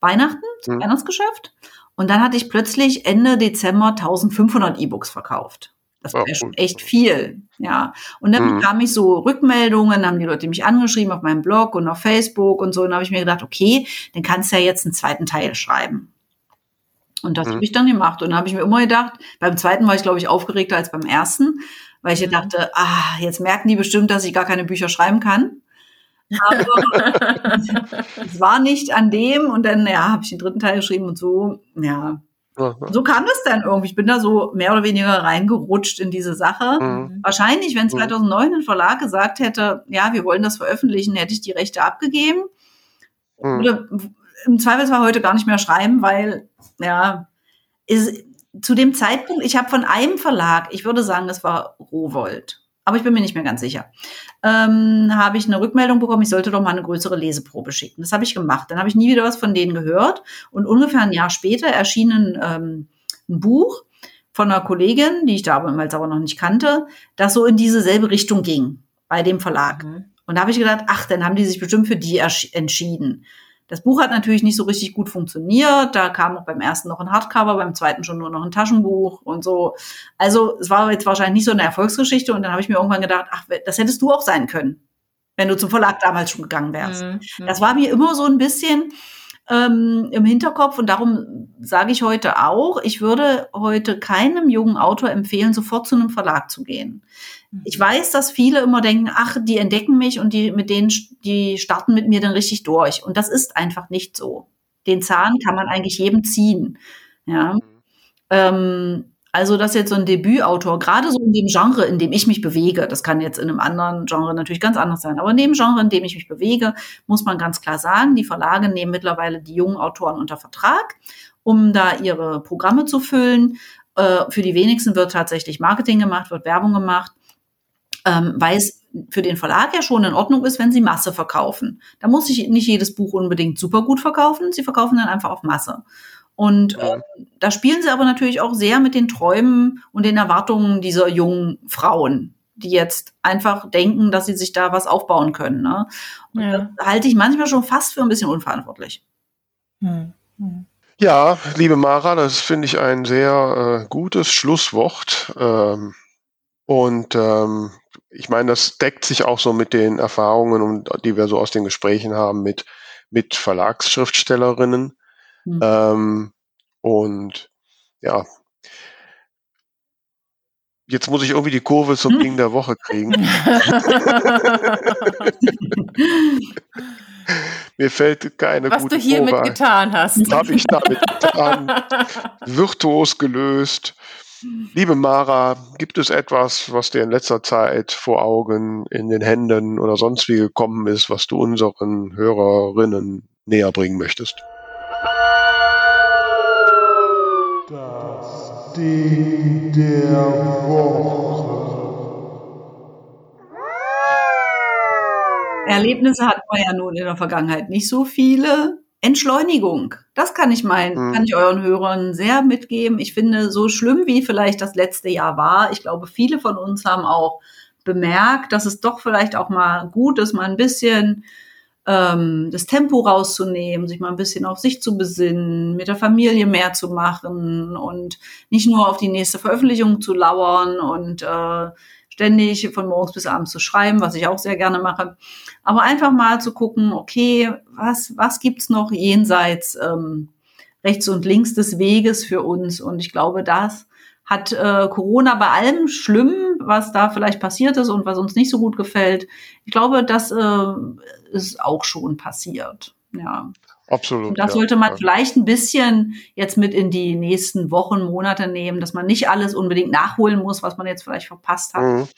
Weihnachten, mhm. Weihnachtsgeschäft. Und dann hatte ich plötzlich Ende Dezember 1500 E-Books verkauft. Das war ja schon echt viel, ja. Und dann mhm. bekam ich so Rückmeldungen, haben die Leute mich angeschrieben auf meinem Blog und auf Facebook und so. Und dann habe ich mir gedacht, okay, dann kannst du ja jetzt einen zweiten Teil schreiben. Und das mhm. habe ich dann gemacht. Und dann habe ich mir immer gedacht, beim zweiten war ich, glaube ich, aufgeregter als beim ersten, weil ich mhm. dachte, ah, jetzt merken die bestimmt, dass ich gar keine Bücher schreiben kann. Aber [laughs] es war nicht an dem und dann, ja, habe ich den dritten Teil geschrieben und so, ja, so kam das dann irgendwie. Ich bin da so mehr oder weniger reingerutscht in diese Sache. Mhm. Wahrscheinlich, wenn 2009 mhm. ein Verlag gesagt hätte, ja, wir wollen das veröffentlichen, hätte ich die Rechte abgegeben. Mhm. Oder im Zweifelsfall heute gar nicht mehr schreiben, weil, ja, ist, zu dem Zeitpunkt, ich habe von einem Verlag, ich würde sagen, das war Rowold, aber ich bin mir nicht mehr ganz sicher, ähm, habe ich eine Rückmeldung bekommen, ich sollte doch mal eine größere Leseprobe schicken. Das habe ich gemacht. Dann habe ich nie wieder was von denen gehört. Und ungefähr ein Jahr später erschien ein, ähm, ein Buch von einer Kollegin, die ich damals aber noch nicht kannte, das so in diese selbe Richtung ging bei dem Verlag. Mhm. Und da habe ich gedacht, ach, dann haben die sich bestimmt für die entschieden. Das Buch hat natürlich nicht so richtig gut funktioniert. Da kam auch beim ersten noch ein Hardcover, beim zweiten schon nur noch ein Taschenbuch und so. Also es war jetzt wahrscheinlich nicht so eine Erfolgsgeschichte. Und dann habe ich mir irgendwann gedacht, ach, das hättest du auch sein können, wenn du zum Verlag damals schon gegangen wärst. Mhm. Das war mir immer so ein bisschen ähm, im Hinterkopf und darum sage ich heute auch, ich würde heute keinem jungen Autor empfehlen, sofort zu einem Verlag zu gehen. Ich weiß, dass viele immer denken, ach, die entdecken mich und die mit denen, die starten mit mir dann richtig durch. Und das ist einfach nicht so. Den Zahn kann man eigentlich jedem ziehen. Ja. Ähm, also, dass jetzt so ein Debütautor, gerade so in dem Genre, in dem ich mich bewege, das kann jetzt in einem anderen Genre natürlich ganz anders sein, aber in dem Genre, in dem ich mich bewege, muss man ganz klar sagen, die Verlage nehmen mittlerweile die jungen Autoren unter Vertrag, um da ihre Programme zu füllen. Äh, für die wenigsten wird tatsächlich Marketing gemacht, wird Werbung gemacht ähm, weil es für den Verlag ja schon in Ordnung ist, wenn sie Masse verkaufen. Da muss ich nicht jedes Buch unbedingt super gut verkaufen, sie verkaufen dann einfach auf Masse. Und äh, da spielen sie aber natürlich auch sehr mit den Träumen und den Erwartungen dieser jungen Frauen, die jetzt einfach denken, dass sie sich da was aufbauen können. Ne? Und ja. das halte ich manchmal schon fast für ein bisschen unverantwortlich. Hm. Hm. Ja, liebe Mara, das finde ich ein sehr äh, gutes Schlusswort. Ähm, und ähm, ich meine, das deckt sich auch so mit den Erfahrungen, die wir so aus den Gesprächen haben mit, mit Verlagsschriftstellerinnen. Mhm. Ähm, und ja, Jetzt muss ich irgendwie die Kurve zum Ding der Woche kriegen. [laughs] Mir fällt keine Was gute du hiermit Kurve. getan hast. Habe ich damit getan. Virtuos gelöst. Liebe Mara, gibt es etwas, was dir in letzter Zeit vor Augen, in den Händen oder sonst wie gekommen ist, was du unseren Hörerinnen näher bringen möchtest? Ding der Woche. Erlebnisse hat man ja nun in der Vergangenheit nicht so viele. Entschleunigung, das kann ich meinen, Mhm. kann ich euren Hörern sehr mitgeben. Ich finde, so schlimm wie vielleicht das letzte Jahr war, ich glaube, viele von uns haben auch bemerkt, dass es doch vielleicht auch mal gut ist, mal ein bisschen ähm, das Tempo rauszunehmen, sich mal ein bisschen auf sich zu besinnen, mit der Familie mehr zu machen und nicht nur auf die nächste Veröffentlichung zu lauern und äh, ständig von morgens bis abends zu schreiben, was ich auch sehr gerne mache. Aber einfach mal zu gucken, okay, was, was gibt's noch jenseits ähm, rechts und links des Weges für uns? Und ich glaube, das hat äh, Corona bei allem schlimm, was da vielleicht passiert ist und was uns nicht so gut gefällt. Ich glaube, das äh, ist auch schon passiert. Ja. Absolut. Und das ja. sollte man Ja. vielleicht ein bisschen jetzt mit in die nächsten Wochen, Monate nehmen, dass man nicht alles unbedingt nachholen muss, was man jetzt vielleicht verpasst hat, Mhm.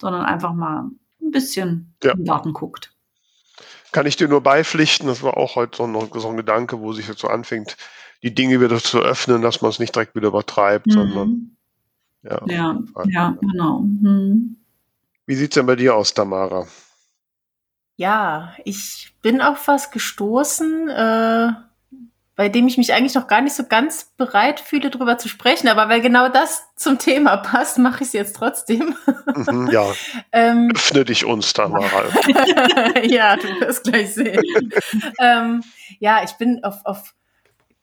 sondern einfach mal ein bisschen Ja. im Garten guckt. Kann ich dir nur beipflichten, das war auch heute so ein, so ein Gedanke, wo sich jetzt so anfängt, die Dinge wieder zu öffnen, dass man es nicht direkt wieder übertreibt, sondern Mhm. ja. Ja, ja, genau. Mhm. Wie sieht's denn bei dir aus, Tamara? Ja, ich bin auf was gestoßen, äh, bei dem ich mich eigentlich noch gar nicht so ganz bereit fühle, drüber zu sprechen. Aber weil genau das zum Thema passt, mache ich es jetzt trotzdem. Mhm, ja, [laughs] ähm, öffne dich uns, Tamara. [laughs] ja, du wirst gleich sehen. [laughs] ähm, ja, ich bin auf, auf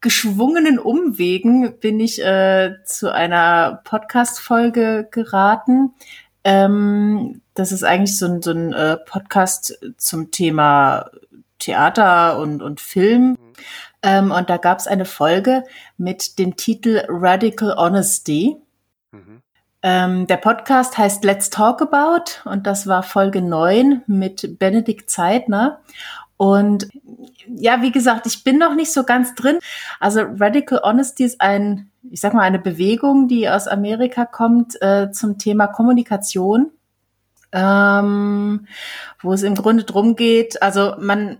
geschwungenen Umwegen bin ich äh, zu einer Podcast-Folge geraten. Ähm, das ist eigentlich so ein, so ein äh, Podcast zum Thema Theater und, und Film. Ähm, und da gab es eine Folge mit dem Titel Radical Honesty. Mhm. Ähm, der Podcast heißt Let's Talk About und das war Folge 9 mit Benedikt Zeitner. Und ja, wie gesagt, ich bin noch nicht so ganz drin. Also Radical Honesty ist ein, ich sag mal, eine Bewegung, die aus Amerika kommt äh, zum Thema Kommunikation, ähm, wo es im Grunde drum geht, also man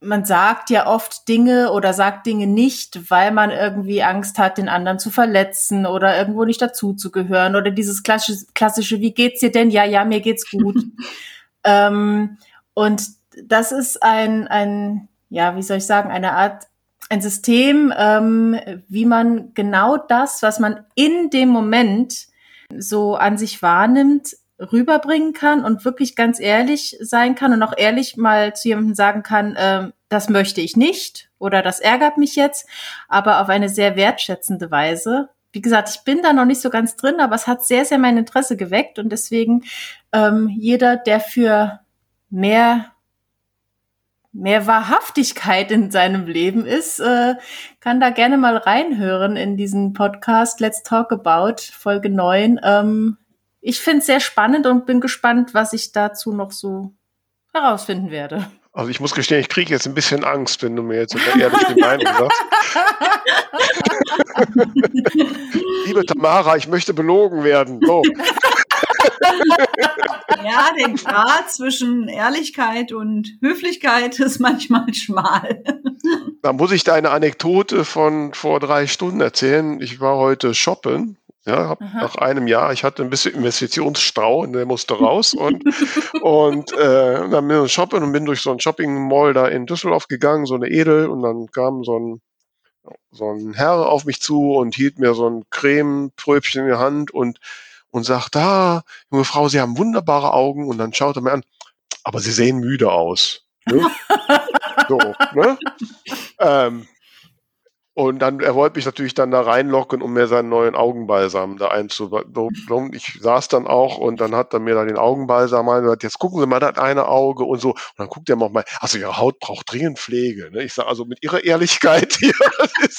man sagt ja oft Dinge oder sagt Dinge nicht, weil man irgendwie Angst hat, den anderen zu verletzen oder irgendwo nicht dazuzugehören oder dieses klassische, klassische, wie geht's dir denn? Ja, ja, mir geht's gut. [laughs] ähm, und das ist ein, ein, ja, wie soll ich sagen, eine Art, ein System, ähm, wie man genau das, was man in dem Moment so an sich wahrnimmt, rüberbringen kann und wirklich ganz ehrlich sein kann und auch ehrlich mal zu jemandem sagen kann, ähm, das möchte ich nicht oder das ärgert mich jetzt, aber auf eine sehr wertschätzende Weise. Wie gesagt, ich bin da noch nicht so ganz drin, aber es hat sehr, sehr mein Interesse geweckt und deswegen ähm, jeder, der für mehr mehr Wahrhaftigkeit in seinem Leben ist, äh, kann da gerne mal reinhören in diesen Podcast Let's Talk About Folge 9. Ähm, ich finde es sehr spannend und bin gespannt, was ich dazu noch so herausfinden werde. Also ich muss gestehen, ich kriege jetzt ein bisschen Angst, wenn du mir jetzt ehrlich die Meinung sagst. [laughs] Liebe Tamara, ich möchte belogen werden. So. [laughs] Ja, den Grad zwischen Ehrlichkeit und Höflichkeit ist manchmal [laughs] schmal. Da muss ich deine Anekdote von vor drei Stunden erzählen. Ich war heute shoppen. Ja, nach einem Jahr, ich hatte ein bisschen Investitionsstau und der musste raus und, [laughs] und äh, dann bin ich shoppen und bin durch so ein Shopping Mall da in Düsseldorf gegangen, so eine Edel und dann kam so ein so ein Herr auf mich zu und hielt mir so ein Cremepröbchen in die Hand und und sagt, ah, junge Frau, Sie haben wunderbare Augen und dann schaut er mir an, aber Sie sehen müde aus. Ne? [laughs] so, ne? Ähm, Und dann, er wollte mich natürlich dann da reinlocken, um mir seinen neuen Augenbalsam da einzubauen. Ich saß dann auch und dann hat er mir da den Augenbalsam und gesagt, jetzt gucken Sie mal das eine Auge und so. Und dann guckt er mal, also Ihre Haut braucht dringend Pflege. Ne? Ich sage, also mit Ihrer Ehrlichkeit hier, [laughs] das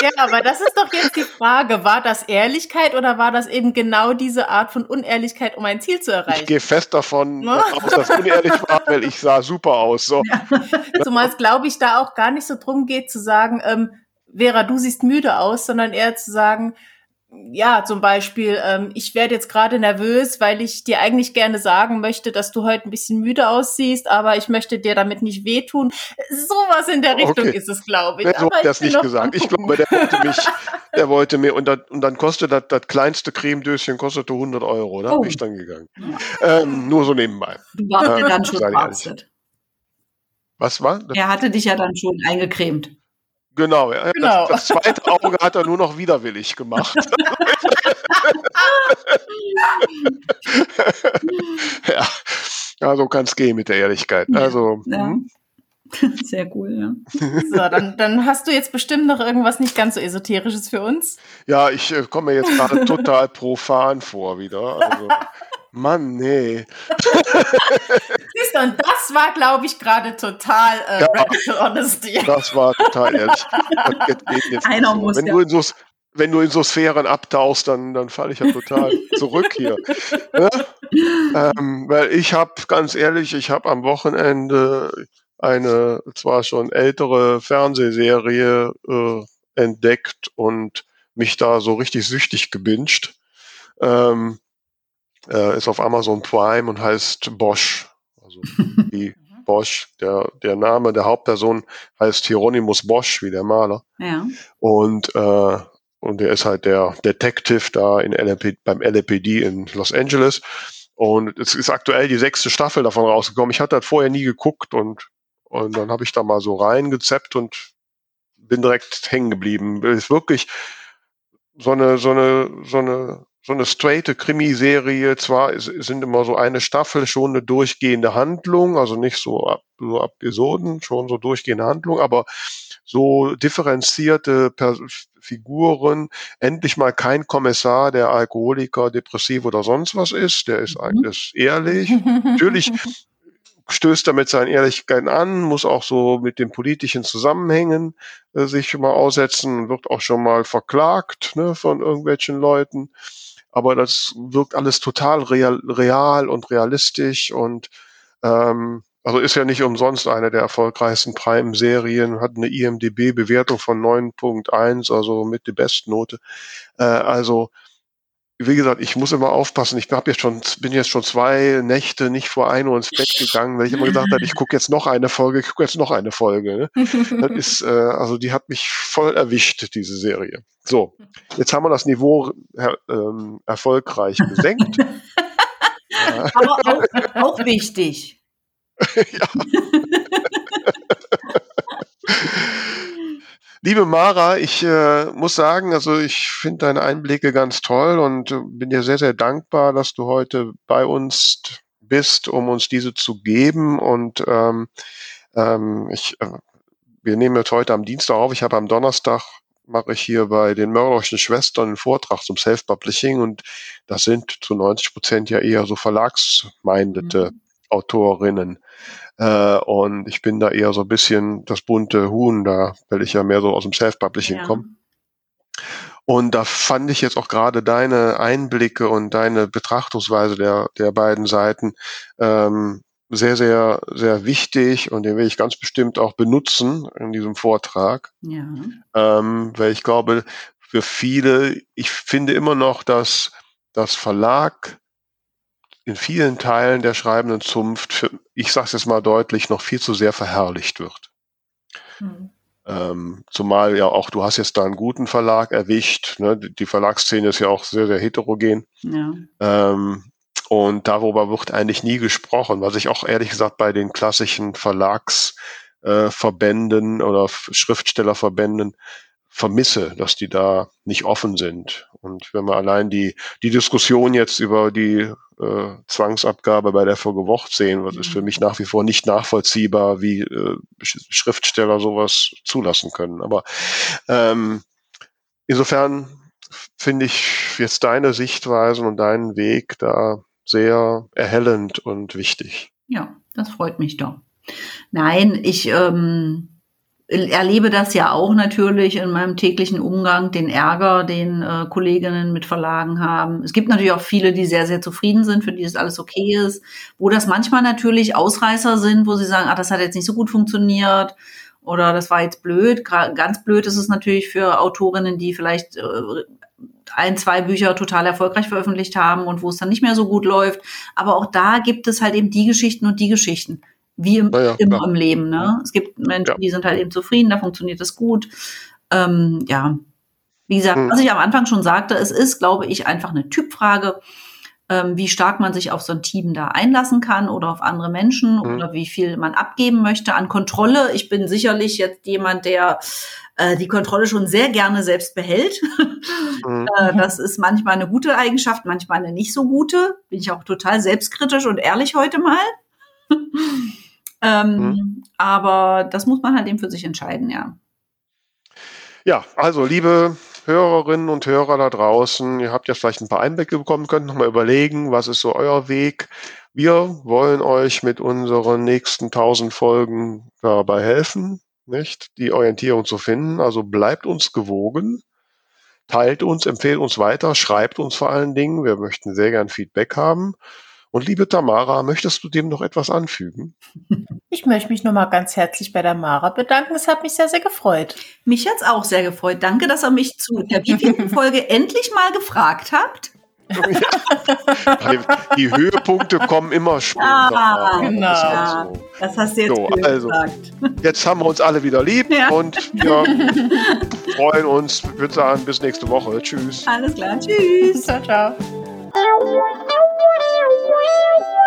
ja, aber das ist doch jetzt die Frage, war das Ehrlichkeit oder war das eben genau diese Art von Unehrlichkeit, um ein Ziel zu erreichen? Ich gehe fest davon ne? dass unehrlich war, weil ich sah super aus. So. [laughs] Ja. Zumal es, glaube ich, da auch gar nicht so drum geht zu sagen, ähm, Vera, du siehst müde aus, sondern eher zu sagen, ja, zum Beispiel, ähm, ich werde jetzt gerade nervös, weil ich dir eigentlich gerne sagen möchte, dass du heute ein bisschen müde aussiehst, aber ich möchte dir damit nicht wehtun. Sowas in der Richtung okay. ist es, glaube ich. Nee, so hat das nicht gesagt. Ich glaube, der wollte mich, [laughs] der wollte mir, und, das, und dann kostet das, das kleinste Cremedöschen kostete 100 Euro. Da oh. bin ich dann gegangen. Ja. Ähm, nur so nebenbei. Du warst ja dann schon. Was war? Er hatte dich ja dann schon eingecremt. Genau, ja. genau. Das, das, zweite Auge hat er nur noch widerwillig gemacht. [laughs] [laughs] ja. ja, so kann es gehen mit der Ehrlichkeit. Also, ja. Hm. [laughs] Sehr cool, ja. So, dann, dann hast du jetzt bestimmt noch irgendwas nicht ganz so Esoterisches für uns. Ja, ich äh, komme mir jetzt gerade total profan vor wieder. Also, Mann, nee. Siehst du, und das war, glaube ich, gerade total äh, ja, Honesty. Das war total ehrlich. Einer muss wenn, ja. du in so, wenn du in so Sphären abtauchst, dann, dann falle ich ja total zurück hier. Ja? Ähm, weil ich habe, ganz ehrlich, ich habe am Wochenende eine zwar schon ältere Fernsehserie äh, entdeckt und mich da so richtig süchtig gebinged. Ähm, äh, ist auf Amazon Prime und heißt Bosch. Also [laughs] wie Bosch, der, der Name der Hauptperson heißt Hieronymus Bosch, wie der Maler. Ja. Und, äh, und der ist halt der Detective da in LAP, beim LAPD in Los Angeles. Und es ist aktuell die sechste Staffel davon rausgekommen. Ich hatte das vorher nie geguckt und, und dann habe ich da mal so reingezeppt und bin direkt hängen geblieben. Ist wirklich so eine, so eine, so eine so eine straighte Krimiserie. Zwar sind immer so eine Staffel schon eine durchgehende Handlung, also nicht so, ab, so Episoden, schon so durchgehende Handlung, aber so differenzierte per Figuren, endlich mal kein Kommissar, der Alkoholiker, Depressiv oder sonst was ist, der ist, mhm. ist ehrlich. [laughs] Natürlich stößt er mit seinen Ehrlichkeiten an, muss auch so mit den politischen Zusammenhängen äh, sich mal aussetzen, wird auch schon mal verklagt ne, von irgendwelchen Leuten aber das wirkt alles total real, real und realistisch und ähm, also ist ja nicht umsonst eine der erfolgreichsten Prime-Serien, hat eine IMDB-Bewertung von 9.1, also mit die Bestnote. Äh, also wie gesagt, ich muss immer aufpassen. Ich hab jetzt schon, bin jetzt schon zwei Nächte nicht vor ein Uhr ins Bett gegangen, weil ich immer gesagt habe, ich gucke jetzt noch eine Folge, ich gucke jetzt noch eine Folge. Ne? Das ist, äh, also die hat mich voll erwischt, diese Serie. So, jetzt haben wir das Niveau äh, ähm, erfolgreich [laughs] gesenkt. Aber auch, auch wichtig. [laughs] ja. [laughs] Liebe Mara, ich äh, muss sagen, also ich finde deine Einblicke ganz toll und äh, bin dir sehr, sehr dankbar, dass du heute bei uns bist, um uns diese zu geben. Und ähm, ähm, ich, äh, wir nehmen jetzt heute am Dienstag auf. Ich habe am Donnerstag mache ich hier bei den mörderischen Schwestern einen Vortrag zum Self-Publishing und das sind zu 90 Prozent ja eher so verlagsmeindete mhm. Autorinnen. Äh, und ich bin da eher so ein bisschen das bunte Huhn da, weil ich ja mehr so aus dem Self-Publishing ja. komme. Und da fand ich jetzt auch gerade deine Einblicke und deine Betrachtungsweise der, der beiden Seiten ähm, sehr, sehr, sehr wichtig und den will ich ganz bestimmt auch benutzen in diesem Vortrag. Ja. Ähm, weil ich glaube, für viele, ich finde immer noch, dass das Verlag in vielen Teilen der schreibenden Zunft, ich sage es jetzt mal deutlich, noch viel zu sehr verherrlicht wird. Hm. Ähm, zumal ja auch, du hast jetzt da einen guten Verlag erwischt. Ne? Die Verlagsszene ist ja auch sehr, sehr heterogen. Ja. Ähm, und darüber wird eigentlich nie gesprochen, was ich auch ehrlich gesagt bei den klassischen Verlagsverbänden äh, oder Schriftstellerverbänden vermisse, dass die da nicht offen sind. Und wenn man allein die, die Diskussion jetzt über die äh, Zwangsabgabe bei der Folge Wocht sehen, was ist für mich nach wie vor nicht nachvollziehbar, wie äh, Schriftsteller sowas zulassen können. Aber ähm, insofern finde ich jetzt deine Sichtweisen und deinen Weg da sehr erhellend und wichtig. Ja, das freut mich doch. Nein, ich ähm, erlebe das ja auch natürlich in meinem täglichen Umgang, den Ärger, den äh, Kolleginnen mit Verlagen haben. Es gibt natürlich auch viele, die sehr, sehr zufrieden sind, für die das alles okay ist, wo das manchmal natürlich Ausreißer sind, wo sie sagen, ah, das hat jetzt nicht so gut funktioniert oder das war jetzt blöd. Ganz blöd ist es natürlich für Autorinnen, die vielleicht äh, ein, zwei Bücher total erfolgreich veröffentlicht haben und wo es dann nicht mehr so gut läuft. Aber auch da gibt es halt eben die Geschichten und die Geschichten wie im, ja, immer im Leben. Ne? Es gibt Menschen, die sind halt eben zufrieden, da funktioniert das gut. Ähm, ja, wie gesagt, hm. was ich am Anfang schon sagte, es ist, glaube ich, einfach eine Typfrage, ähm, wie stark man sich auf so ein Team da einlassen kann oder auf andere Menschen hm. oder wie viel man abgeben möchte an Kontrolle. Ich bin sicherlich jetzt jemand, der äh, die Kontrolle schon sehr gerne selbst behält. Mhm. [laughs] äh, das ist manchmal eine gute Eigenschaft, manchmal eine nicht so gute. Bin ich auch total selbstkritisch und ehrlich heute mal. Ähm, mhm. Aber das muss man halt eben für sich entscheiden, ja. Ja, also liebe Hörerinnen und Hörer da draußen, ihr habt jetzt vielleicht ein paar Einblicke bekommen, könnt nochmal überlegen, was ist so euer Weg. Wir wollen euch mit unseren nächsten 1000 Folgen dabei helfen, nicht, die Orientierung zu finden. Also bleibt uns gewogen, teilt uns, empfehlt uns weiter, schreibt uns vor allen Dingen. Wir möchten sehr gern Feedback haben. Und liebe Tamara, möchtest du dem noch etwas anfügen? Ich möchte mich nochmal ganz herzlich bei der Mara bedanken. Es hat mich sehr, sehr gefreut. Mich hat es auch sehr gefreut. Danke, dass ihr mich zu der wievielten [laughs] Folge endlich mal gefragt habt. Ja. Die Höhepunkte kommen immer später. Ah, genau. Ja, so. Das hast du jetzt so, also, gesagt. Jetzt haben wir uns alle wieder lieb ja. und wir freuen uns. Ich würde sagen, bis nächste Woche. Tschüss. Alles klar. Tschüss. Ciao, ciao. Bye.